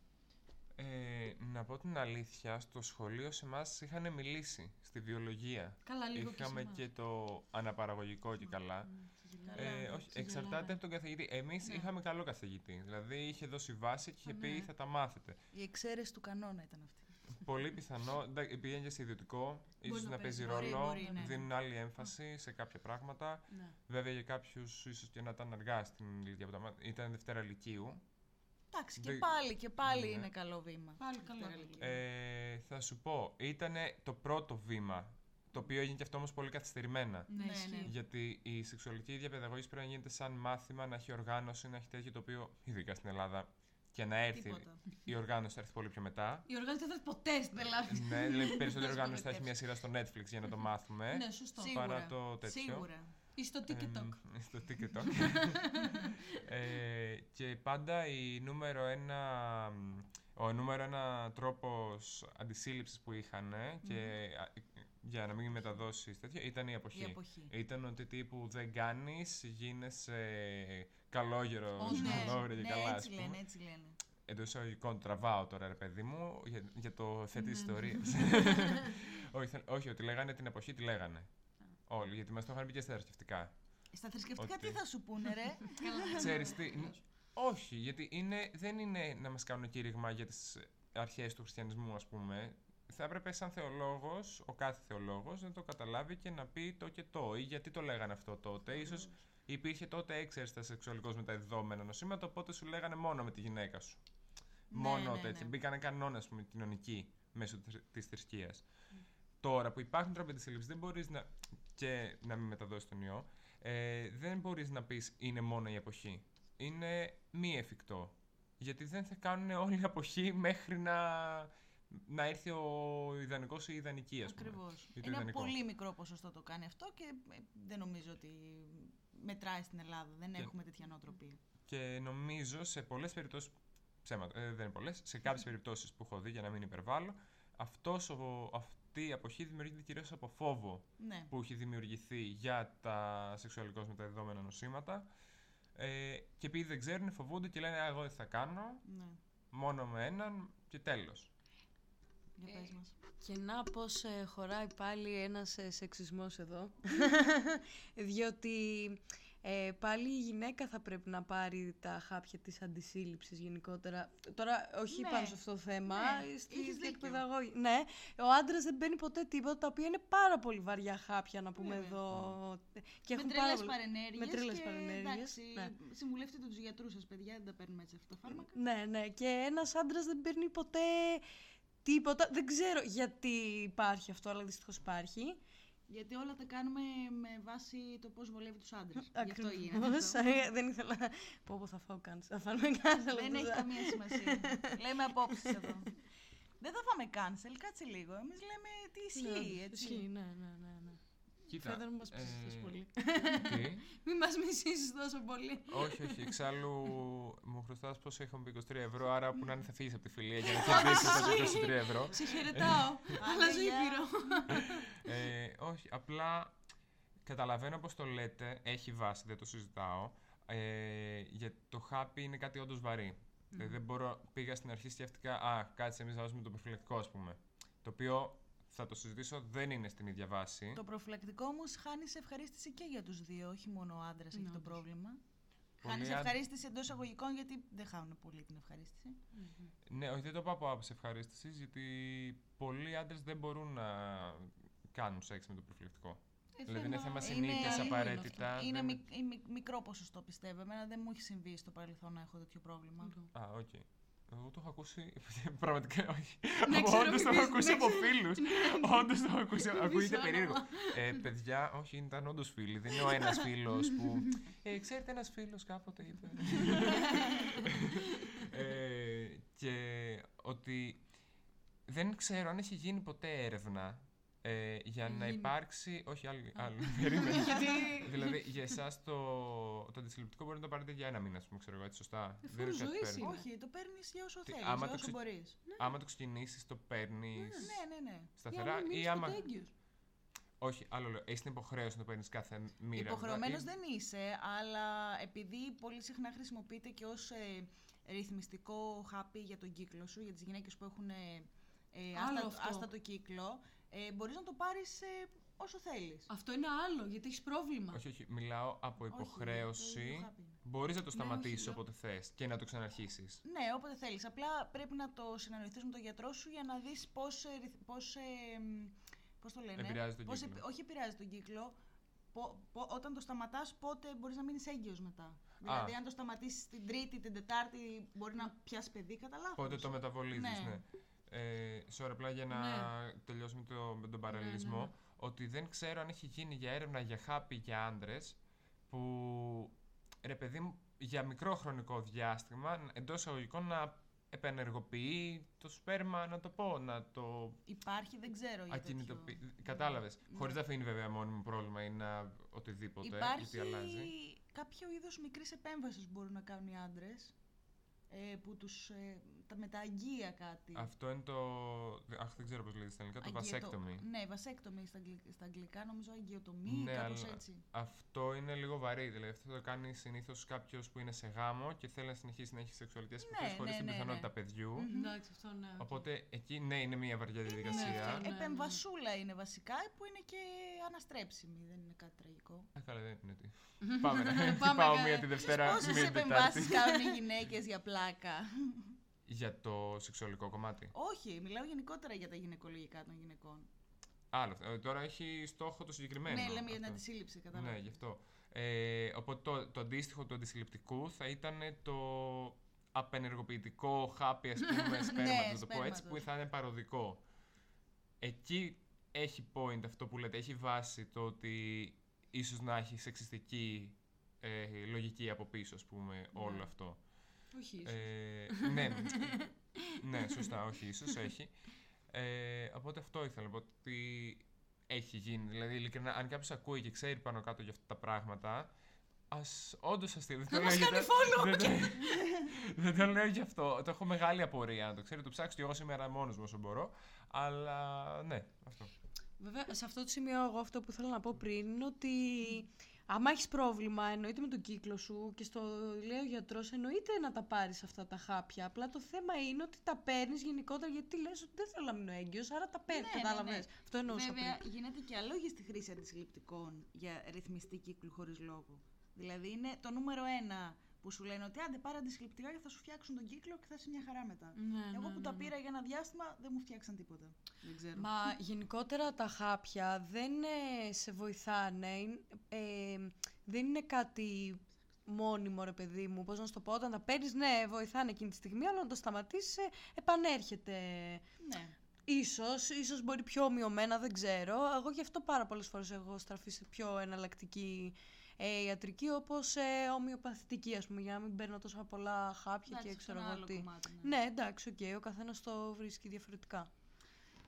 Ε, να πω την αλήθεια, στο σχολείο σε εμάς είχαν μιλήσει στη βιολογία. Καλά, λίγο Είχαμε και, σε και, εμάς. το αναπαραγωγικό και καλά. Μμ, και Καλά, γελάμε, Ε, όχι, και εξαρτάται γελάμε. από τον καθηγητή. Εμείς Ναι. είχαμε καλό καθηγητή. Δηλαδή είχε δώσει βάση και είχε Α, πει ναι. θα τα μάθετε. Η εξαίρεση του κανόνα ήταν αυτή. Πολύ πιθανό, εντάξει, επειδή είναι και σε ιδιωτικό, ίσως να να παίζει παίζει. Μπορεί, ρόλο. μπορεί, ναι. Δίνουν άλλη έμφαση σε κάποια πράγματα. Ναι. Βέβαια για κάποιους ίσως και να ήταν αργά στην ηλικία που τα μάθανε. Ήταν Δευτέρα Λυκείου. Εντάξει, και Δεν- πάλι, και πάλι Ναι. είναι καλό βήμα. Πάλι καλό Δεύτερα βήμα. ηλικία. Ε, θα σου πω, ήταν το πρώτο βήμα. Το οποίο έγινε και αυτό όμως πολύ καθυστερημένα. Ναι, Ναι, ισχύει. ναι. Γιατί η σεξουαλική διαπαιδαγώγηση πρέπει να γίνεται σαν μάθημα, να έχει οργάνωση, να έχει τέτοιο το οποίο, ειδικά στην Ελλάδα, και να έρθει. Τίποτα. Η οργάνωση θα έρθει πολύ πιο μετά. Η οργάνωση δεν θα έρθει ποτέ στην Ελλάδα. ναι, δηλαδή περισσότερη Δεν οργάνωση θα έχει σπουδαιεύσει. μια σειρά στο Netflix για να το μάθουμε. Ναι, σωστό. Σίγουρα. Παρά το τέτοιο. Σίγουρα. Ή στο TikTok. Εμ, στο TikTok. ε, και πάντα η νούμερο ένα, ο νούμερο ένα τρόπος αντισύλληψης που είχαν και α, για να μην μεταδώσεις τέτοιο ήταν η αποχή. Η αποχή. Ήταν ότι τύπου δεν κάνεις, γίνεσαι καλόγερος, Ω, ναι. καλόγερη και ναι, καλά, έτσι ας πούμε. λένε, έτσι λένε. Εντός εισαγωγικών τραβάω τώρα, ρε παιδί μου, για, για το εφέ Ναι. τη ιστορία. όχι, θε- όχι, ότι λέγανε την εποχή, τη λέγανε. Όλοι, γιατί μας το είχαν πει και στα θρησκευτικά. Στα θρησκευτικά Ότι- τι θα σου πούνε, ρε; Ξέρεις τι, ν- όχι, γιατί είναι, δεν είναι να μας κάνουν κήρυγμα για τις αρχές του χριστιανισμού, ας πούμε. Θα έπρεπε σαν θεολόγος, ο κάθε θεολόγος, να το καταλάβει και να πει το και το, ή γιατί το λέγανε αυτό τότε. Ίσως υπήρχε τότε έξερστα σεξουαλικός με τα δεδομένα νοσήματα, οπότε σου λέγανε μόνο με τη γυναίκα σου. μόνο ναι, τέτοια. ναι. Μπήκανε κανόνες, ας πούμε, κοινωνικοί μέσω της- της θρησκείας. Τώρα που υπάρχουν τρόποι αντισύλληψης, δεν μπορείς να... και να μην μεταδώσεις τον ιό, ε, δεν μπορείς να πεις είναι μόνο η αποχή. Είναι μη εφικτό. Γιατί δεν θα κάνουν όλη η αποχή μέχρι να, να έρθει ο ιδανικός ή η ιδανική, ας πούμε. Ακριβώς. Ή το Ένα ιδανικό. πολύ μικρό ποσοστό το κάνει αυτό και ε, δεν νομίζω ότι μετράει στην Ελλάδα. Δεν Και- έχουμε τέτοια νοοτροπία. Και νομίζω σε πολλές περιπτώσεις, ψέματα, ε, δεν είναι πολλές, σε κάποιες περιπτώσεις που έχω δει, για να μην υπερβάλλω, αυτός ο, αυτή η αποχή δημιουργείται κυρίως από φόβο Ναι. που έχει δημιουργηθεί για τα σεξουαλικώς μεταδεδομένα νοσήματα ε, και επειδή δεν ξέρουν φοβούνται και λένε «Α, εγώ δεν θα κάνω, ναι. μόνο με έναν και τέλος. Για πες μας. Και να πώς ε, χωράει πάλι ένας ε, σεξισμός εδώ. Διότι ε, πάλι η γυναίκα θα πρέπει να πάρει τα χάπια της αντισύλληψης γενικότερα. Τώρα όχι Ναι. πάνω σε αυτό το θέμα, Ναι, στη έχεις δίκιο. εκπαιδαγώγη. Ναι, ο άντρας δεν παίρνει ποτέ τίποτα, τα οποία είναι πάρα πολύ βαριά χάπια να πούμε Βέβαια. εδώ. Και Με έχουν πάρα τρελές πολύ- παρενέργειες με τρελές και παρενέργειες, εντάξει, ναι. συμβουλεύτε τους γιατρούς σας παιδιά, δεν τα παίρνουμε έτσι αυτά τα φάρμακα. Ναι, ναι. Και ένας άντρας δεν παίρνει ποτέ τίποτα. Δεν ξέρω γιατί υπάρχει αυτό, αλλά δυστυχώς υπάρχει. Γιατί όλα τα κάνουμε με βάση το πώς βολεύει τους άντρες. Γι' αυτό γίνεται. Ακριβώς. αυτό. Ε, Δεν ήθελα. Πω, πω θα φάω κάνεις. Θα φάμε cancel. Δεν έχει καμία σημασία. λέμε απόψεις εδώ. Δεν θα φάμε cancel, κάτσε λίγο. Εμείς λέμε τι ισχύει, έτσι. Ισχύει, ναι, ναι, ναι. Ναι. Κοίτα, Φέδωρο, μην μας πεις ε, τόσο πολύ. τι; Μην μας μισήσεις τόσο πολύ. όχι, όχι. Εξάλλου μου χρωστάς πόσο έχω πει 23 ευρώ, άρα που να είναι θα φύγεις από τη φιλία για να κερδίσεις τα 23 ευρώ. Σε χαιρετάω. Αλλάζω γεια. ήπειρο. Ε, όχι, απλά καταλαβαίνω πως το λέτε, έχει βάση, δεν το συζητάω. Ε, γιατί το χάπι είναι κάτι όντως βαρύ. Δηλαδή δεν μπορώ, πήγα στην αρχή σκέφτηκα, α, κάτσε εμείς να δώσουμε το προφυλακτικό ας πούμε. Το οποίο θα το συζητήσω, δεν είναι στην ίδια βάση. Το προφυλακτικό όμως χάνεις σε ευχαρίστηση και για τους δύο, όχι μόνο ο άντρας έχει Ναι, το όντως. πρόβλημα. Πολλοί Χάνεις άντρες- ευχαρίστηση εντός εισαγωγικών γιατί δεν χάνουν πολύ την ευχαρίστηση. Ναι, όχι, δεν το πάω από άποψη ευχαρίστηση, γιατί πολλοί άντρες δεν μπορούν να κάνουν σεξ με το προφυλακτικό. δηλαδή είναι θέμα συνήθειας είναι- απαραίτητα. Είναι δεν- μικ- είναι μικ- μικρό ποσοστό πιστεύω. Εμένα δεν μου έχει συμβεί στο παρελθόν να έχω τέτοιο πρόβλημα. Α, οκ. Εγώ το έχω ακούσει. Πραγματικά όχι. Ναι, ξέρω, Όντως το μην έχω πεις, ακούσει ναι, από φίλους. Όντως το έχω ακούσει. Ακούγεται όνομα. περίεργο. Ε, παιδιά, όχι, ήταν όντως φίλοι. Δεν είναι ο ένας φίλος που. Ε, ξέρετε, ένας φίλος κάποτε είπε. ε, και ότι δεν ξέρω αν έχει γίνει ποτέ έρευνα ε, για να Γίνει. υπάρξει. Όχι, άλλη. άλλη περίμενε. δηλαδή, για εσάς το, το αντισυλληπτικό μπορεί να το πάρετε για ένα μήνα, ας πούμε, ξέρω εγώ, έτσι σωστά. Ε, Δεν είναι φόρο κάτι ζωής παίρνει. είναι. Όχι, το παίρνεις για όσο Τι, θέλεις, άμα για το όσο ξε- μπορείς. Άμα το ξεκινήσεις, το παίρνεις Ναι, ναι, ναι. σταθερά ή ή άμα. Έγκυος. Όχι, άλλο λέω. Έχει την υποχρέωση να το παίρνεις κάθε μοίρα. Υποχρεωμένος Ή- δεν είσαι, αλλά επειδή πολύ συχνά χρησιμοποιείται και ως ρυθμιστικό χάπι για τον κύκλο σου, για τις γυναίκες που έχουν ε, ε, Άλλο άστα- αυτό. άστατο κύκλο, ε, μπορείς να το πάρεις όσο θέλεις. Αυτό είναι άλλο, γιατί έχεις πρόβλημα. Όχι, όχι. Μιλάω από υποχρέωση. Μπορείς να το σταματήσεις όχι, όποτε θες και να το ξαναρχίσεις. Ναι, όποτε θέλεις. Απλά πρέπει να το συναννοηθεί με τον γιατρό σου για να δεις πώς. Πώς, ε, μ, πώς το λένε. Επηρεάζει τον πώς κύκλο. επι- όχι, επηρεάζει τον κύκλο. Πο- πο- όταν το σταματάς, πότε μπορείς να μείνεις έγκυος μετά. Δηλαδή, αν το σταματήσεις την Τρίτη, την Τετάρτη, μπορεί να πιάσεις παιδί κατά λάθος. Πότε το μεταβολίζεις, ναι. Ναι. Ε, sorry, απλά για να Ναι. τελειώσουμε το, με τον παραλληλισμό. ναι. Ότι δεν ξέρω αν έχει γίνει για έρευνα για χάπι για άντρες που ρε παιδί μου για μικρό χρονικό διάστημα εντός εισαγωγικών να επενεργοποιεί το σπέρμα, να το πω, να το Υπάρχει, δεν ξέρω. Για ακινητοποιεί. τέτοιο. Κατάλαβες. Ναι. Χωρίς να αφήνει βέβαια μόνιμο πρόβλημα ή να οτιδήποτε. Υπάρχει Γιατί αλλάζει. κάποιο είδος μικρής επέμβασης που μπορούν να κάνουν οι άντρες. Ε, που τους, ε, τα, με τα αγγεία κάτι. Αυτό είναι το. Αχ, δεν ξέρω πώς λέγεται στα ελληνικά. Το Αγγειο- vasectomy. Ναι, vasectomy στα, αγγλ- στα αγγλικά, νομίζω αγγειοτομή, Ναι, κάπως αλλά έτσι. Αυτό είναι λίγο βαρύ. Δηλαδή, αυτό το κάνει συνήθως κάποιος που είναι σε γάμο και θέλει να συνεχίσει να έχει σεξουαλικές επαφές ναι, χωρίς την ναι, πιθανότητα ναι. παιδιού. Εντάξει, αυτό ναι. οκ. Οπότε εκεί ναι, είναι μια βαριά διαδικασία. αυτό, ναι. Επεμβασούλα είναι βασικά, που είναι και αναστρέψιμη, δεν είναι κάτι τραγικό. Α, καλά, δεν είναι τι. Πάμε να Πάμε πάω κα- μία τη Δευτέρα, Πόσες μία την επεμβάσεις Τετάρτη. κάνουν οι γυναίκες για πλάκα. Για το σεξουαλικό κομμάτι. Όχι, μιλάω γενικότερα για τα γυναικολογικά των γυναικών. Άλλο. αυτό. Ε, Τώρα έχει στόχο το συγκεκριμένο. ναι, λέμε για την αυτό. αντισύλληψη, κατάλαβα. Ναι, γι' αυτό. Ε, οπότε το, το αντίστοιχο του αντισυλληπτικού θα ήταν το απενεργοποιητικό χάπι, ας πούμε, σπέρματος, να το πω έτσι, που σπέρματος. θα είναι παροδικό. Εκεί έχει point αυτό που λέτε, έχει βάση το ότι ίσως να έχει σεξιστική ε, λογική από πίσω, ας πούμε, όλο Ναι. αυτό. Όχι, ίσως. Ε, ναι, ναι, σωστά, όχι, ίσως έχει. Ε, οπότε αυτό ήθελα να πω ότι έχει γίνει. Δηλαδή, ειλικρινά, αν κάποιος ακούει και ξέρει πάνω κάτω για αυτά τα πράγματα, ας όντως αστείο. Δεν το λέω για το- δεν το- Δεν το λέω γι' αυτό. Το έχω μεγάλη απορία, να το ξέρει. Το ψάξω και εγώ σήμερα μόνος μου όσο μπορώ. Αλλά ναι, αυτό. Βέβαια, σε αυτό το σημείο, εγώ αυτό που θέλω να πω πριν είναι ότι άμα έχεις πρόβλημα, εννοείται με τον κύκλο σου και στο λέει ο γιατρός, εννοείται να τα πάρεις αυτά τα χάπια. Απλά το θέμα είναι ότι τα παίρνεις γενικότερα γιατί λες ότι δεν θέλω να μείνω έγκυος, άρα τα παίρνει. Ναι, ναι, Κατάλαβες. ναι. Αυτό εννοούσα Βέβαια, πριν. γίνεται και αλόγιστη χρήση αντισυλληπτικών για ρυθμιστή κύκλου χωρίς λόγο. Δηλαδή, είναι το νούμερο ένα που σου λένε ότι άντε πάρε αντισυλληπτικά και θα σου φτιάξουν τον κύκλο και θα είσαι μια χαρά μετά. Ναι, Εγώ ναι, που ναι, τα ναι. πήρα για ένα διάστημα δεν μου φτιάξαν τίποτα. Δεν ξέρω. Μα γενικότερα τα χάπια δεν ε, σε βοηθάνε. είναι- ε, δεν είναι κάτι μόνιμο ρε παιδί μου. Πώς να σου το πω, όταν τα παίρνεις, ναι, βοηθάνε εκείνη τη στιγμή, αλλά όταν το σταματήσεις, επανέρχεται. Ναι. Ίσως, ίσως μπορεί πιο μειωμένα, δεν ξέρω. Εγώ γι' αυτό πάρα πολλές φορές έχω στραφεί σε πιο εναλλακτική ε, ιατρική, όπως ε, ομοιοπαθητική, ας πούμε, για να μην παίρνω τόσο πολλά χάπια Εντάξει, και αυτό ξέρω είναι εγώ άλλο τι. κομμάτι, ναι. Ναι, εντάξει, οκ, ο καθένας το βρίσκει διαφορετικά.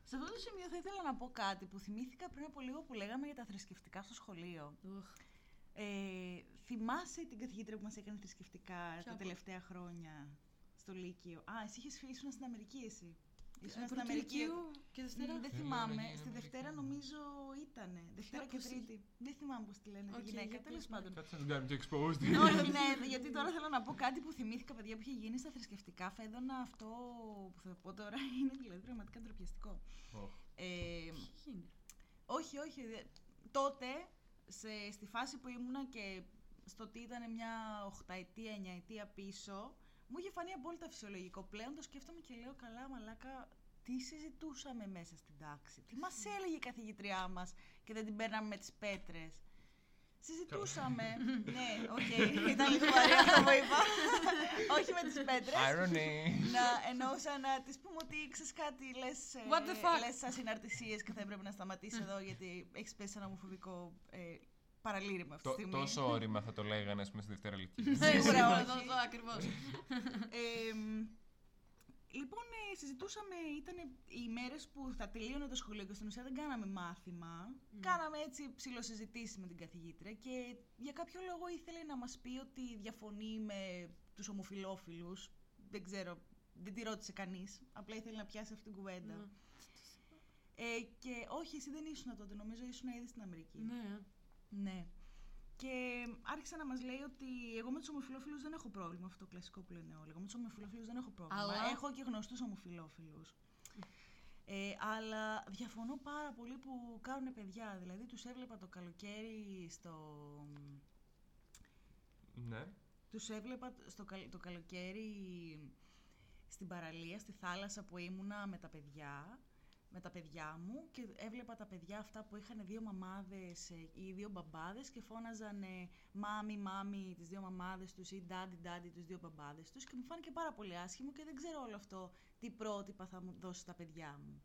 Σε αυτό το σημείο θα ήθελα να πω κάτι που θυμήθηκα πριν από λίγο που λέγαμε για τα θρησκευτικά στο σχολείο. Ε, θυμάσαι την καθηγήτρια που μας έκανε θρησκευτικά τα από- τελευταία χρόνια στο Λύκειο; Α, εσύ είχες φύγει, ήσουν στην Αμερική εσύ. Ήσουν Ε, στην πρώτη Αμερική. Λυκείου και Δευτέρα; Μ, Δεν Δεν θυμάμαι. λένε Στη Αμερική. Δευτέρα νομίζω ήτανε. Δευτέρα και πώς τη- Τρίτη. Δεν θυμάμαι πώς τη λένε Οκ, τη γυναίκα. για Τέλος πες, πάντων. Κάτσε να την κάνουμε και exposed. Όχι, ναι, γιατί τώρα θέλω να πω κάτι που θυμήθηκα, παιδιά, που είχε γίνει στα θρησκευτικά Φαίδωνα. Αυτό που θα πω τώρα είναι δηλαδή πραγματικά ντροπιαστικό. Οχ. Ε, Τι γίνεται. όχι, όχι. δε- Τότε, σε, στη φάση που ήμουνα και στο ότι ήταν μια οχταετία, εννιαετία πίσω, μου είχε φανεί απόλυτα φυσιολογικό. Πλέον το σκέφτομαι και λέω καλά, μαλάκα, τι συζητούσαμε μέσα στην τάξη; Τι μας έλεγε η καθηγήτριά μας και δεν την παίρναμε με τις πέτρες; Συζητούσαμε. ναι, οκ, ήταν λίγο βαρύ αυτό που είπα. Όχι με τις πέτρες. Irony. να εννοούσα να της πούμε ότι ξέρεις κάτι, λες. What the fuck? Λες σαν συναρτησίες και θα έπρεπε να σταματήσει εδώ γιατί έχεις πέσει σε ένα ομοφοβικό ε, παραλήρημα αυτή τη Το- στιγμή. Τόσο όρημα θα το λέγανε, ας πούμε, στη Δευτέρα Λυκείου. Σίγουρα Ναι, όχι. αυτό- αυτό ακριβώς. Ε, μ, Λοιπόν, ε, συζητούσαμε, ήταν οι μέρες που θα τελείωνε το σχολείο και στην ουσία δεν κάναμε μάθημα. Κάναμε έτσι ψηλοσυζητήσεις με την καθηγήτρια και για κάποιο λόγο ήθελε να μας πει ότι διαφωνεί με τους ομοφιλόφιλους. Δεν ξέρω, δεν τη ρώτησε κανείς. Απλά ήθελε να πιάσει αυτή την κουβέντα. Ναι. Ε, και όχι, εσύ δεν ήσουν τότε, νομίζω ήσουν ήδη στην Αμερική. Ναι. Ναι. Και άρχισε να μας λέει ότι εγώ με τους ομοφυλόφιλους δεν έχω πρόβλημα. Αυτό το κλασικό που λένε όλοι. Εγώ με τους ομοφυλόφιλους δεν έχω πρόβλημα. Αλλά- Έχω και γνωστούς ομοφυλόφιλους. Ε, αλλά διαφωνώ πάρα πολύ που κάνουν παιδιά. Δηλαδή, τους έβλεπα το καλοκαίρι στο. Ναι. Τους έβλεπα στο, καλ- το καλοκαίρι στην παραλία, στη θάλασσα που ήμουνα με τα παιδιά, με τα παιδιά μου και έβλεπα τα παιδιά αυτά που είχαν δύο μαμάδες ε, ή δύο μπαμπάδες και φώναζαν ε, μάμι, μάμι τις δύο μαμάδες τους ή ντάντι, ντάντι τους δύο μπαμπάδες τους και μου φάνηκε πάρα πολύ άσχημο και δεν ξέρω όλο αυτό τι πρότυπα θα μου δώσει στα παιδιά μου.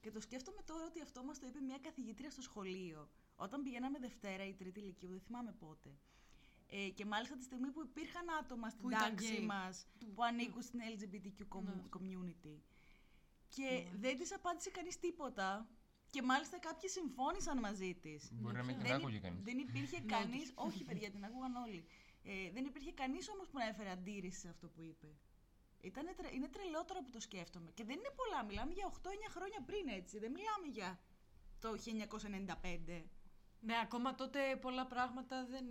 Και το σκέφτομαι τώρα ότι αυτό μας το είπε μια καθηγήτρια στο σχολείο. Όταν πηγαίναμε Δευτέρα ή Τρίτη Λυκείου, δεν θυμάμαι πότε. Ε, και μάλιστα τη στιγμή που υπήρχαν άτομα στην Που ήταν τάξη γκέι. μας που ανήκουν στην LGBTQ com- Ναι. Community. Και δεν της απάντησε κανείς τίποτα. Και μάλιστα κάποιοι συμφώνησαν μαζί της. Μπορεί να μην την Δεν, άκουγε υ- κανείς. δεν υπήρχε κανείς, όχι παιδιά, την άκουγαν όλοι. Ε, δεν υπήρχε κανείς όμως που να έφερε αντίρρηση σε αυτό που είπε. Ήτανε τρε- είναι τρελότερο που το σκέφτομαι. Και δεν είναι πολλά, μιλάμε για 8-9 χρόνια πριν έτσι. Δεν μιλάμε για το 1995. Ναι, ακόμα τότε πολλά πράγματα δεν.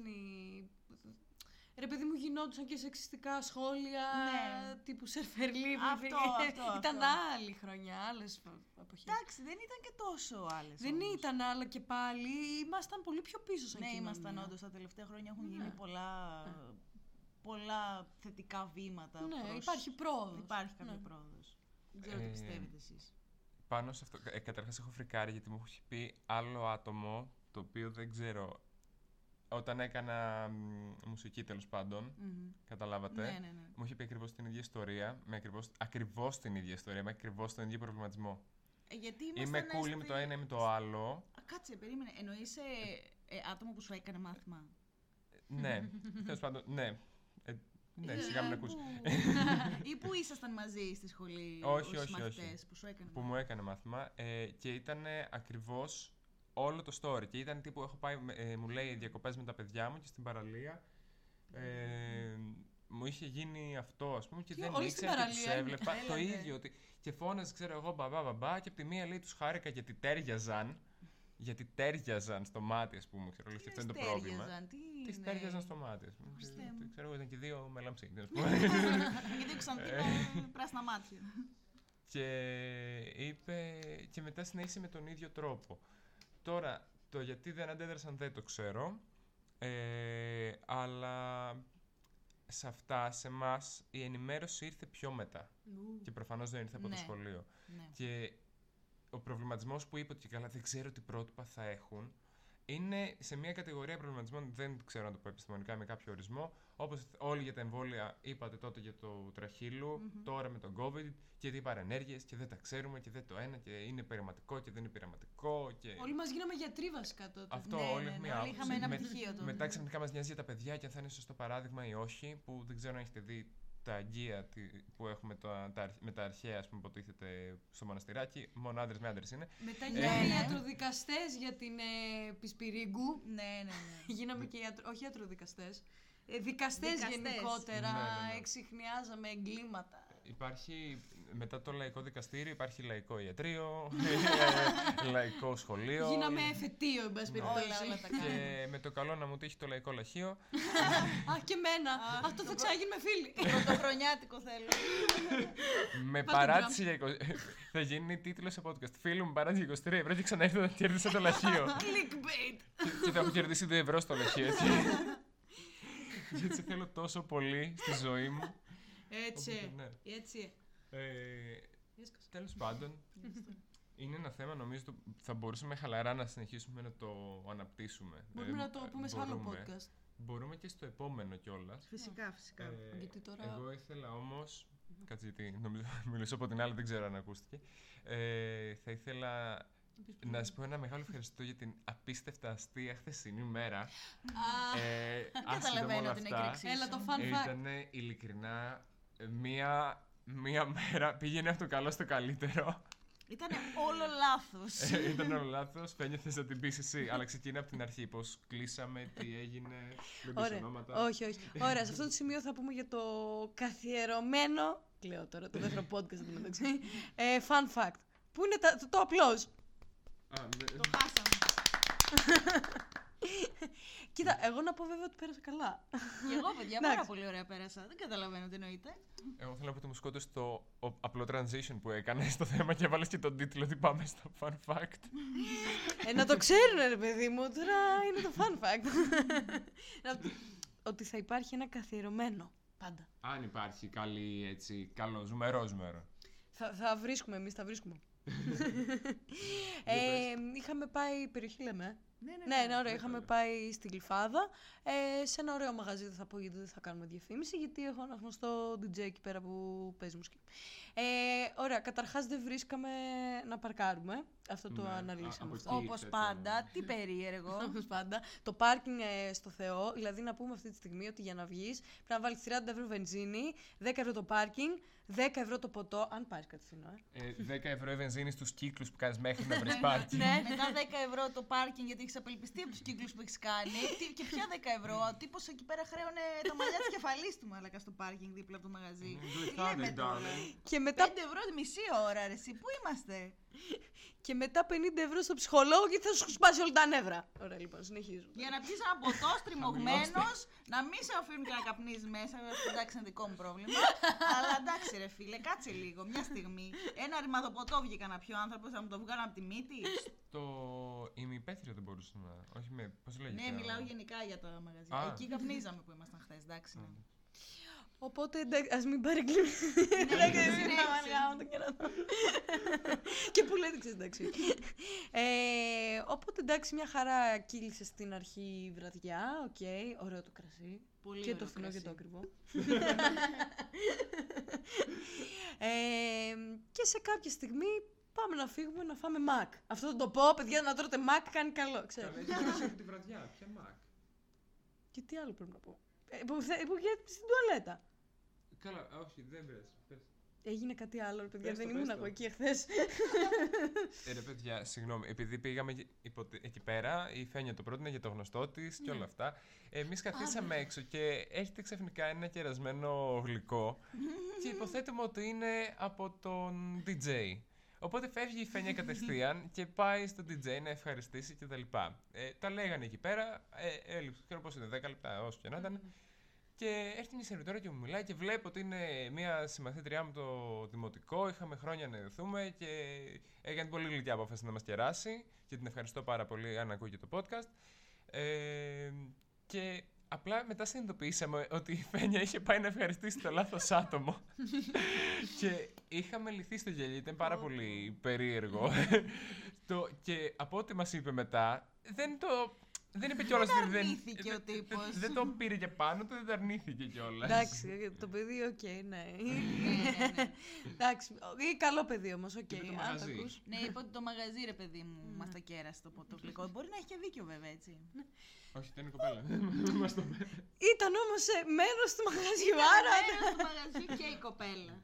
Είναι- Ρε παιδί μου γινόντουσαν και σεξιστικά σχόλια Ναι. τύπου σερφερλί. που Αυτό, υπήρχε. αυτό, Ήταν αυτό. άλλη χρονιά, άλλες εποχές. Εντάξει, δεν ήταν και τόσο άλλες. Δεν ήταν άλλα και πάλι. Ήμασταν πολύ πιο πίσω σαν Ναι, κοινωνία. ήμασταν όντως. Τα τελευταία χρόνια έχουν Ναι. γίνει πολλά, πολλά θετικά βήματα. Ναι, προς- υπάρχει πρόοδος. Υπάρχει κάποια Ναι. πρόοδος. Δεν ξέρω τι Ε, πιστεύετε εσείς. Πάνω σε αυτό, ε, καταρχάς έχω φρικάρει γιατί μου έχει πει άλλο άτομο το οποίο δεν ξέρω. Όταν έκανα μ, μουσική τέλος πάντων, Μμμ. καταλάβατε. Ναι, ναι, ναι. Μου είχε πει ακριβώς την ίδια ιστορία, με ακριβώς, ακριβώς την ίδια ιστορία, με ακριβώς τον ίδιο προβληματισμό. Ε, γιατί Είμαι ήμασταν cool στη- με το ένα ή με το άλλο. Α, κάτσε, περίμενε. Εννοείς ε, ε, άτομο που σου έκανε μάθημα; ναι, τέλος πάντων, ναι. Ε, ναι, σιγά μην Ή ακούσει. που- Ή που ήσασταν μαζί στη σχολή Όχι, ως όχι, όχι. μαθητές που σου έκανε που μου έκανε μάθημα ε, και ήταν ακριβώς όλο το story. Και ήταν τύπου, έχω πάει, με- ε, μου λέει διακοπές με τα παιδιά μου και στην παραλία ε, μου είχε γίνει αυτό, ας πούμε, και Τι, δεν όλοι στην ήξερα και τους παραλία είναι. έβλεπα. το Έλατε. ίδιο. Ότι, και φώναζε, ξέρω εγώ, μπαμπά, μπαμπά, και από τη μία λέει τους χάρηκα γιατί τέριαζαν. Γιατί τέριαζαν στο μάτι, ας πούμε, ξέρω, και αυτό είναι το πρόβλημα. Τέριαζαν, τι Τις είναι; τέριαζαν στο μάτι, ας πούμε. Χριστέ Και- μου. Ξέρω εγώ, ήταν και δύο μελαμψίνοι, ας πούμε. Και δύο ξανθή Ε. με πράσινα μάτια. Και είπε και μετά συνέχισε με τον ίδιο τρόπο. Τώρα, το γιατί δεν αντέδρασαν δεν το ξέρω, ε, αλλά σε αυτά, σε εμάς η ενημέρωση ήρθε πιο μετά. Ου. Και προφανώς δεν ήρθε από το Ναι. σχολείο. Ναι. Και ο προβληματισμός που είπε ότι καλά δεν ξέρω τι πρότυπα θα έχουν, είναι σε μια κατηγορία προβληματισμών, δεν ξέρω να το πω επιστημονικά με κάποιο ορισμό, όπως όλοι για τα εμβόλια είπατε τότε για το τραχυλου τώρα με τον COVID, και τι παρενέργειες και δεν τα ξέρουμε και δεν το ένα και είναι πειραματικό και δεν είναι πειραματικό και... Όλοι μας γίναμε γιατροί βασικά τότε. Αυτό Ναι, όλοι ναι, έχουμε ναι, μια όλοι άποψη. είχαμε ένα Με- πτυχίο τότε. Μετά ξαφνικά μας νοιάζει για τα παιδιά και αν θα είναι σωστό παράδειγμα ή όχι, που δεν ξέρω αν έχετε δει τα αγγεία τι- που έχουμε τα, τα, αρχ- με τα αρχαία, ας πούμε, που υποτίθεται στο μοναστηράκι. Μόνο άντρες με άντρες είναι. Μετά Ε. γίναμε ιατροδικαστές για την ε, Πισπυρίγκου. Ναι, ναι, ναι. Γίναμε και ιατρο... όχι ιατροδικαστές. Ε, δικαστές Δικαστές. γενικότερα. Ναι, ναι, ναι. Εξηχνιάζαμε εγκλήματα. Υπάρχει, μετά το λαϊκό δικαστήριο, υπάρχει λαϊκό ιατρείο, ε, λαϊκό σχολείο. Γίναμε εφετείο, εν πάση Ναι. περιπτώσει. Όλα, όλα τα κάναμε. Και με το καλό να μου τύχει το λαϊκό λαχείο. Αχ, και εμένα. Αυτό θα ξαναγίνουμε φίλοι. Πρωτοχρονιάτικο θέλω. με Πάτε παράτηση για 20... θα γίνει τίτλος σε podcast. Φίλου μου παράτηση για 23 ευρώ και ξαναήρθα να κέρδισα το λαχείο. Clickbait. και θα έχω κερδίσει 2 ευρώ στο λαχείο, έτσι. Γιατί σε θέλω τόσο πολύ στη ζωή μου. Έτσι. Οπότε, ναι. Έτσι. Ε, Έσκασα. Τέλος πάντων, είναι ένα θέμα νομίζω το θα μπορούσαμε χαλαρά να συνεχίσουμε να το αναπτύσσουμε. Μπορούμε Ε, να το πούμε σε άλλο μπορούμε. podcast. Μπορούμε και στο επόμενο κιόλας. Φυσικά, φυσικά. Γιατί τώρα- Εγώ ήθελα όμω. Κάτσε γιατί νομίζω μιλήσω από την άλλη, δεν ξέρω αν ακούστηκε. Ε, θα ήθελα να σα πω ένα μεγάλο ευχαριστώ για την απίστευτα αστεία χθεσινή μέρα. Α, Ε, άσχετα με Καταλαβαίνω όλα την αυτά, έκρηξή Έλα το σου. fun fact. Ήταν ειλικρινά μία μία μέρα πήγαινε από το καλό στο καλύτερο. Ήταν όλο λάθος. Ε, Ήταν όλο λάθος. Φαίνεται θες να την πει εσύ. Αλλά ξεκινά από την αρχή. Πώ κλείσαμε, τι έγινε. Δεν πεις Ωραία. ονόματα. Όχι, όχι. Ωραία, σε αυτό το σημείο θα πούμε για το καθιερωμένο. Κλαίω τώρα το δεύτερο podcast εντωμεταξύ. Ε, fun fact. Πού είναι τα, το, το απλώς. Α, ναι. Το χάσαμε. Κοίτα, εγώ να πω βέβαια ότι πέρασα καλά. Και εγώ, παιδιά, Εντάξει. πάρα πολύ ωραία πέρασα. Δεν καταλαβαίνω τι εννοείται. Εγώ θέλω να πω ότι μου σκότωσε το ο- απλό transition που έκανε στο θέμα και έβαλες και τον τίτλο ότι πάμε στο fun fact. ε, να το ξέρουν, ρε παιδί μου, τώρα είναι το fun fact. Να- ότι θα υπάρχει ένα καθιερωμένο. Πάντα. Αν υπάρχει καλή, έτσι, καλός ζουμερός ζουμερό. Θα, θα βρίσκουμε εμείς, θα βρίσκουμε. ε, είχαμε πάει, περιοχή λέμε. Ναι, ναι, Ναι, ναι, ωραία. ναι, Είχαμε ναι. πάει στην Γλυφάδα. Ε, σε ένα ωραίο μαγαζί, δεν θα πω γιατί δεν θα κάνουμε διαφήμιση, γιατί έχω ένα γνωστό DJ εκεί πέρα που παίζει μουσική. Ε, ωραία, καταρχάς δεν βρίσκαμε να παρκάρουμε. Αυτό το Ναι, α, αναλύσαμε από αυτό. εκεί. Όπως ήρθε το- πάντα, τι περίεργο. Όπως πάντα. Το πάρκινγκ ε, στο Θεό, δηλαδή να πούμε αυτή τη στιγμή ότι για να βγεις πρέπει να βάλεις 30 ευρώ βενζίνη, 10 ευρώ το πάρκινγκ, 10 ευρώ το ποτό, αν πάρεις κάτι φθηνό, ε. Ε, 10 ευρώ η βενζίνη στους κύκλους που κάνεις μέχρι να βρεις πάρκινγκ. Ναι, μετά 10 ευρώ το πάρκινγκ γιατί έχει απελπιστεί από τους κύκλους που έχεις κάνει. Τι- και ποια 10 ευρώ. Ο τύπος εκεί πέρα χρέωνε τα μαλλιά της κεφαλής του μαλακά στο πάρκινγκ δίπλα από το μαγαζί. Τι λέμε τώρα. Και μετά, 5 ευρώ τη μισή ώρα, ρε, εσύ. Πού είμαστε; Και μετά 50 ευρώ στο ψυχολόγο και θα σου σπάσει όλα τα νεύρα. Ωραία, λοιπόν, συνεχίζουμε. Για να πιει ένα ποτό στριμωγμένος, να μην σε αφήνουν και να καπνίζεις μέσα. Αυτό εντάξει είναι δικό μου πρόβλημα. Αλλά εντάξει, ρε φίλε, κάτσε λίγο, μια στιγμή. Ένα ρημαδοποτό βγήκα να πιω άνθρωπος, θα μου το βγάλω από τη μύτη. Το ημιπέθριο δεν μπορούσε να. Όχι με. Πώς λέγεται. ναι, ο- μιλάω γενικά για τα μαγαζιά. Α. Εκεί καπνίζαμε που ήμασταν χθες, εντάξει. Ναι. Οπότε εντάξει, ας μην παρεκκλίνουμε. Ναι, Εντάξει, συνέχισε. μην αμαργάμε το κερατό. Και που λέτε, ξέρεις, εντάξει. Ε, Οπότε εντάξει, μια χαρά κύλησε στην αρχή η βραδιά. Οκ, ωραίο το κρασί. Πολύ και ωραίο το φθηνό και κρασί. το ακριβό. ε, και σε κάποια στιγμή πάμε να φύγουμε να φάμε Mac. Αυτό θα το πω, παιδιά, να τρώτε Mac κάνει καλό, ξέρω. Καλά, έχει δώσει αυτή τη βραδιά. Ποια Mac; Και τι άλλο πρέπει να πω. Ε, που, θε- που γίνεται στην τουαλέτα. Καλά, όχι, δεν βρες. Πες. Έγινε κάτι άλλο, ρε παιδιά. Πες το, δεν πες ήμουν το. εγώ εκεί εχθές. Ε, ρε παιδιά, συγγνώμη, επειδή πήγαμε εκεί- υποτε- εκεί πέρα, η Φένια το πρότεινε για το γνωστό της και όλα αυτά. Εμείς καθίσαμε έξω και έρχεται ξαφνικά ένα κερασμένο γλυκό και υποθέτουμε ότι είναι από τον DJ. Οπότε φεύγει η Φένια κατευθείαν και πάει στον DJ να ευχαριστήσει κτλ. Ε, τα λέγανε εκεί πέρα, ε, έλειψε, ξέρω πώς είναι, 10 λεπτά, όσο και να ήταν. Και έρχεται μια σερβιτόρα και μου μιλάει και βλέπω ότι είναι μια συμμαθήτριά μου το δημοτικό. Είχαμε χρόνια να ειδωθούμε και έκανε πολύ γλυκιά απόφαση να μας κεράσει. Και την ευχαριστώ πάρα πολύ αν ακούει και το podcast. Ε, και απλά μετά συνειδητοποιήσαμε ότι η Φένια είχε πάει να ευχαριστήσει το λάθος άτομο. και είχαμε λυθεί στο γέλιο. Ήταν πάρα πολύ περίεργο. το, και από ό,τι μας είπε μετά, δεν το. Δεν είπε κιόλας ότι δεν. αρνήθηκε ο τύπος. Δεν, δεν το πήρε και πάνω του, δεν το αρνήθηκε κιόλας. Εντάξει, το παιδί, οκ, ναι. Ναι, ναι, ναι. Εντάξει, ή καλό παιδί όμως, οκ. Είπε το αν μαγαζί. ακούς. Ναι, είπε ότι το μαγαζί, ρε παιδί μου, μας τα κέρασε το ποτό γλυκό. Μπορεί να έχει και δίκιο, βέβαια, έτσι. Όχι, ήταν η κοπέλα. Μας το είπε. Ήταν όμως μέρος του μαγαζιού, Ήταν άρα. μέρος του μαγαζί και η κοπέλα.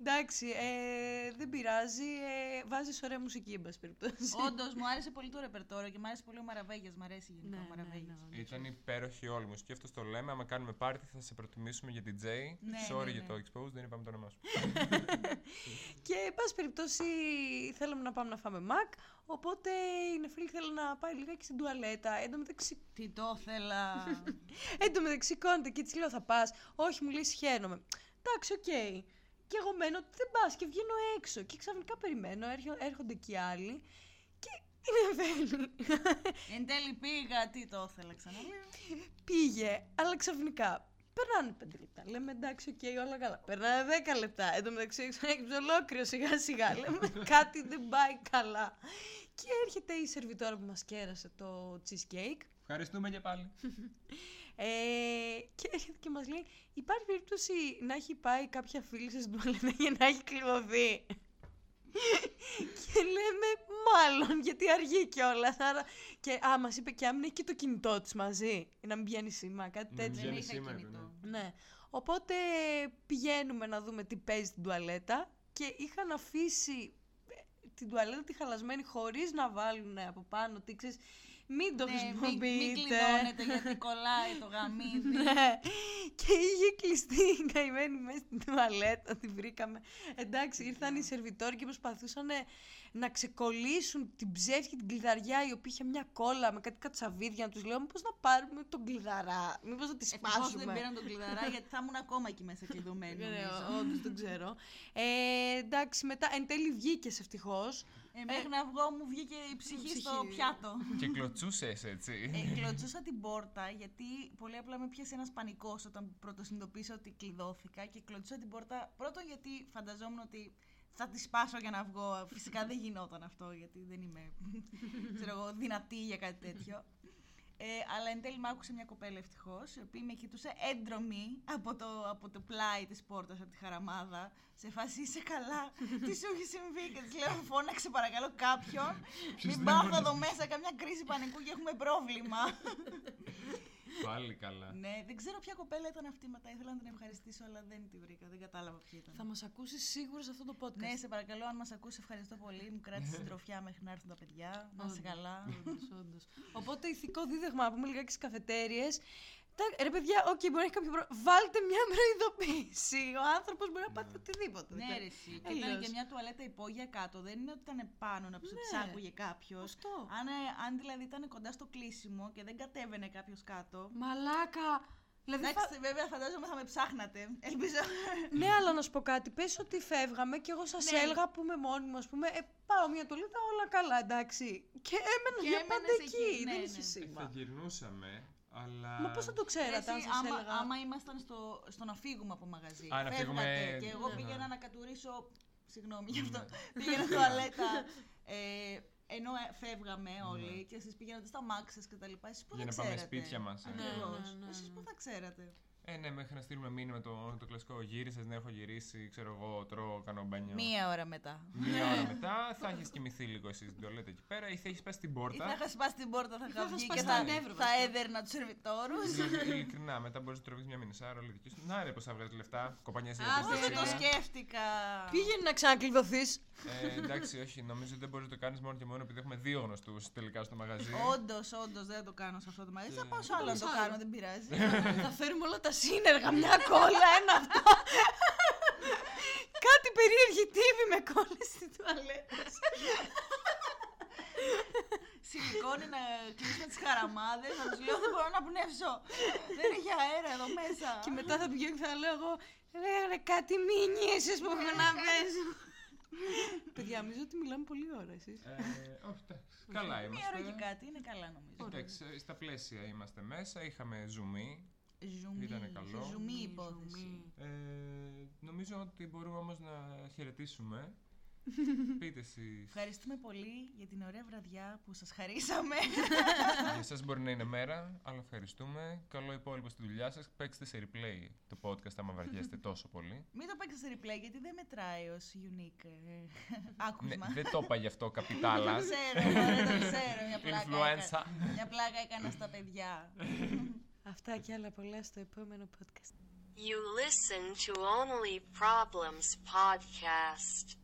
Εντάξει, ε, δεν πειράζει. Ε, Βάζεις ωραία μουσική, εν πάση περιπτώσει. Όντως, μου άρεσε πολύ το ρεπερτόριο και μου άρεσε πολύ ο Μαραβέγιας. Μ' αρέσει γενικά Ναι, ο Μαραβέγιας. Ήταν υπέροχη όλη μου και αυτό το λέμε. Άμα κάνουμε πάρτι, θα σε προτιμήσουμε για DJ. Ναι, Sorry ναι, για ναι. το expose, δεν είπαμε το όνομά σου. Και, εν πάση περιπτώσει, θέλαμε να πάμε να φάμε μακ. Οπότε η Νεφίλη θέλει να πάει λιγάκι στην τουαλέτα. Εν τω μεταξύ, Τι το ήθελα. εν τω μεταξύ κόνεται και τη λέω θα πας. Όχι, μου λέει σχένομαι. Εντάξει, οκ. Και εγώ μένω ότι δεν πας και βγαίνω έξω. Και ξαφνικά περιμένω, έρχο- έρχονται και οι άλλοι. Και η Νεφέλη Εν τέλει πήγα, τι το ήθελα ξαναλέω. πήγε, αλλά ξαφνικά. Περνάνε πέντε λεπτά. Λέμε εντάξει, οκ, όλα καλά. Περνάνε δέκα λεπτά. Εν τω μεταξύ έξω ολόκληρο σιγά σιγά. Λέμε κάτι δεν πάει καλά. Και έρχεται η σερβιτόρα που μας κέρασε το cheesecake. Ευχαριστούμε και πάλι. Ε, και έρχεται και μας λέει υπάρχει περίπτωση να έχει πάει κάποια φίλη σας στην τουαλέτα για να έχει κλειδωθεί; και λέμε μάλλον γιατί αργεί κιόλα. Άρα... Και α, μας είπε και άμυνα και το κινητό της μαζί. Να μην πηγαίνει σήμα, κάτι Να μην τέτοιο. Δεν πηγαίνει είχα σήμερα, κινητό. Ναι. Οπότε πηγαίνουμε να δούμε τι παίζει στην τουαλέτα και είχαν αφήσει ε, την τουαλέτα τη χαλασμένη χωρίς να βάλουν από πάνω τι ξέρεις, μην το Ναι, μην, χρησιμοποιείτε. μην κλειδώνετε γιατί κολλάει το γαμίδι. Ναι. Και είχε κλειστεί η καημένη μέσα στην τουαλέτα, την βρήκαμε. Εντάξει, ήρθαν οι σερβιτόροι και προσπαθούσαν να ξεκολλήσουν την ψεύτικη την κλειδαριά η οποία είχε μια κόλλα με κάτι κατσαβίδια. Να τους λέω: Μήπως να πάρουμε τον κλειδαρά, Μήπως να τη Ευτυχώς σπάσουμε. δεν πήραν τον κλειδαρά γιατί θα ήμουν ακόμα εκεί μέσα κλειδωμένη. Ναι, νομίζω. όντως δεν ξέρω. Ε, εντάξει, μετά εν τέλει βγήκες ευτυχώς. Ε, μέχρι να βγω μου βγήκε η ψυχή ψυχή. στο πιάτο. Και κλωτσούσες έτσι. Ε, κλωτσούσα την πόρτα γιατί πολύ απλά με πιάσε ένας πανικός όταν πρώτο συνειδητοποίησα ότι κλειδώθηκα και κλωτσούσα την πόρτα. Πρώτον γιατί φανταζόμουν ότι θα τη σπάσω για να βγω. Φυσικά δεν γινόταν αυτό γιατί δεν είμαι ξέρω εγώ, δυνατή για κάτι τέτοιο. Ε, αλλά εν τέλει μ' άκουσε μια κοπέλα ευτυχώς, η οποία με κοιτούσε έντρομη από το, από το πλάι της πόρτας, από τη χαραμάδα. Σε φάση είσαι καλά. Τι σου έχει συμβεί, και της λέω: Φώναξε παρακαλώ κάποιον. Ποιος Μην δεν πάθω μπορεί να εδώ πει. μέσα καμιά κρίση πανικού και έχουμε πρόβλημα. Πάλι καλά. ναι, δεν ξέρω ποια κοπέλα ήταν αυτή μετά. Ήθελα να την ευχαριστήσω, αλλά δεν τη βρήκα. Δεν κατάλαβα ποια ήταν. Θα μας ακούσεις σίγουρα σε αυτό το podcast. Ναι, σε παρακαλώ, αν μας ακούσεις, ευχαριστώ πολύ. Μου κράτησε συντροφιά μέχρι να έρθουν τα παιδιά. Να είσαι Όντως, καλά. όντως, όντως. Οπότε ηθικό δίδαγμα, να πούμε λιγάκι στις καφετέριες. Ρε παιδιά, οκ, μπορεί να έχει κάποιο πρόβλημα. Βάλτε μια προειδοποίηση. Ο άνθρωπος μπορεί να πάθει οτιδήποτε. Ναι, ρε, εσύ. Και ήταν Αλλιώς. και μια τουαλέτα υπόγεια κάτω. Δεν είναι ότι ήταν πάνω να ψάξει Ναι. άκουγε κάποιος. Αυτό. Αν, ε, αν δηλαδή ήταν κοντά στο κλείσιμο και δεν κατέβαινε κάποιος κάτω. Μαλάκα. Δηλαδή, Εντάξει, φα- βέβαια φαντάζομαι θα με ψάχνατε. Ελπίζω. ναι, αλλά να σου πω κάτι. Πες ότι φεύγαμε και εγώ σας Ναι. έλεγα που είμαι μόνη μου, ας πούμε, ε, πάω μια τολίτα, όλα καλά, εντάξει. Και έμενα Και για πάντα έμενες εκεί. εκεί, ναι, δεν ναι. είχε Θα σήμα. γυρνούσαμε, αλλά. Μα πώς θα το ξέρατε, αν Εσύ, σας άμα, έλεγα. άμα ήμασταν στο, στο να φύγουμε από μαγαζί. Α, να φύγουμε, φεύγατε Και εγώ ναι. πήγαινα να κατουρίσω. Συγγνώμη γι' αυτό. Ναι. πήγαινα τουαλέτα. Ε, ενώ ε, φεύγαμε όλοι και εσείς πήγαινατε στα μάξες και τα λοιπά. Εσείς πού Για θα να πάμε ξέρατε; σπίτια μας, ε. Ακριβώς. Ναι, ναι, ναι, Εσείς ναι. πού θα ξέρατε; Ε, ναι, μέχρι να στείλουμε μήνυμα το, το κλασικό γύρισες, ναι, έχω γυρίσει, ξέρω εγώ, τρώω, κάνω μπάνιο. Μία ώρα μετά. Μία ώρα μετά θα έχεις κοιμηθεί λίγο εσύ στην τολέτα εκεί πέρα ή θα έχεις πέσει στην Ή θα πόρτα. είχας σπάσει την πόρτα, θα είχα θα βγει σπάσει και τα θα, νεύρα, θα βασικά. έδερνα τους σερβιτόρους. Δηλαδή, Ειλικρινά, μετά μπορείς να τραβήξεις μια μινισάρα, όλη δική σου. Να ρε, πώ θα βγάλει λεφτά, κοπανιέσαι για Α, Πώς δεν το πιστήρια. σκέφτηκα. Πήγαινε να ξανακλειδωθείς. Ε, εντάξει, όχι, νομίζω ότι δεν μπορείς να το κάνεις μόνο και μόνο επειδή έχουμε δύο γνωστούς τελικά στο μαγαζί. Όντως, όντως δεν θα το κάνω σε αυτό το μαγαζί. Θα Και- πάω σε άλλο να το Πάω σε κάνω, άλλο. δεν πειράζει. θα φέρουμε όλα τα σύνεργα, μια κόλλα, ένα αυτό. Κάτι περίεργη τύπη με κόλλες στην τουαλέτας. Σηκώνει να κλείσουμε τις χαραμάδες, να τους λέω δεν μπορώ να πνεύσω. δεν έχει αέρα εδώ μέσα. Και μετά θα πηγαίνω και θα λέω εγώ, ρε, ρε κάτι μήνυ εσείς που έχω να παίζω. Παιδιά, νομίζω ότι μιλάμε πολύ ώρα εσείς. Ε, όχι, εντάξει. Καλά Μία ώρα και είμαστε. κάτι, είναι καλά νομίζω. Εντάξει, στα πλαίσια είμαστε μέσα. Είχαμε ζουμί. Ζουμί, Ήτανε καλό. ζουμί υπόθεση. Ε, νομίζω ότι μπορούμε όμως να χαιρετήσουμε. Πείτε εσείς. Ευχαριστούμε πολύ για την ωραία βραδιά που σας χαρίσαμε. Για εσάς μπορεί να είναι μέρα, αλλά ευχαριστούμε. Καλό υπόλοιπο στη δουλειά σας. Παίξτε σε replay το podcast άμα βαριέστε τόσο πολύ. Μην το παίξετε σε replay γιατί δεν μετράει ως unique ε, ναι, άκουσμα. δεν το είπα γι' αυτό Το καπιτάλας. ξέρω, μωρέ, το ξέρω. Μια πλάκα, Influenza. έκανα, μια πλάκα έκανα στα παιδιά. Αυτά και άλλα πολλά στο επόμενο podcast. You listen to Only Problems Podcast.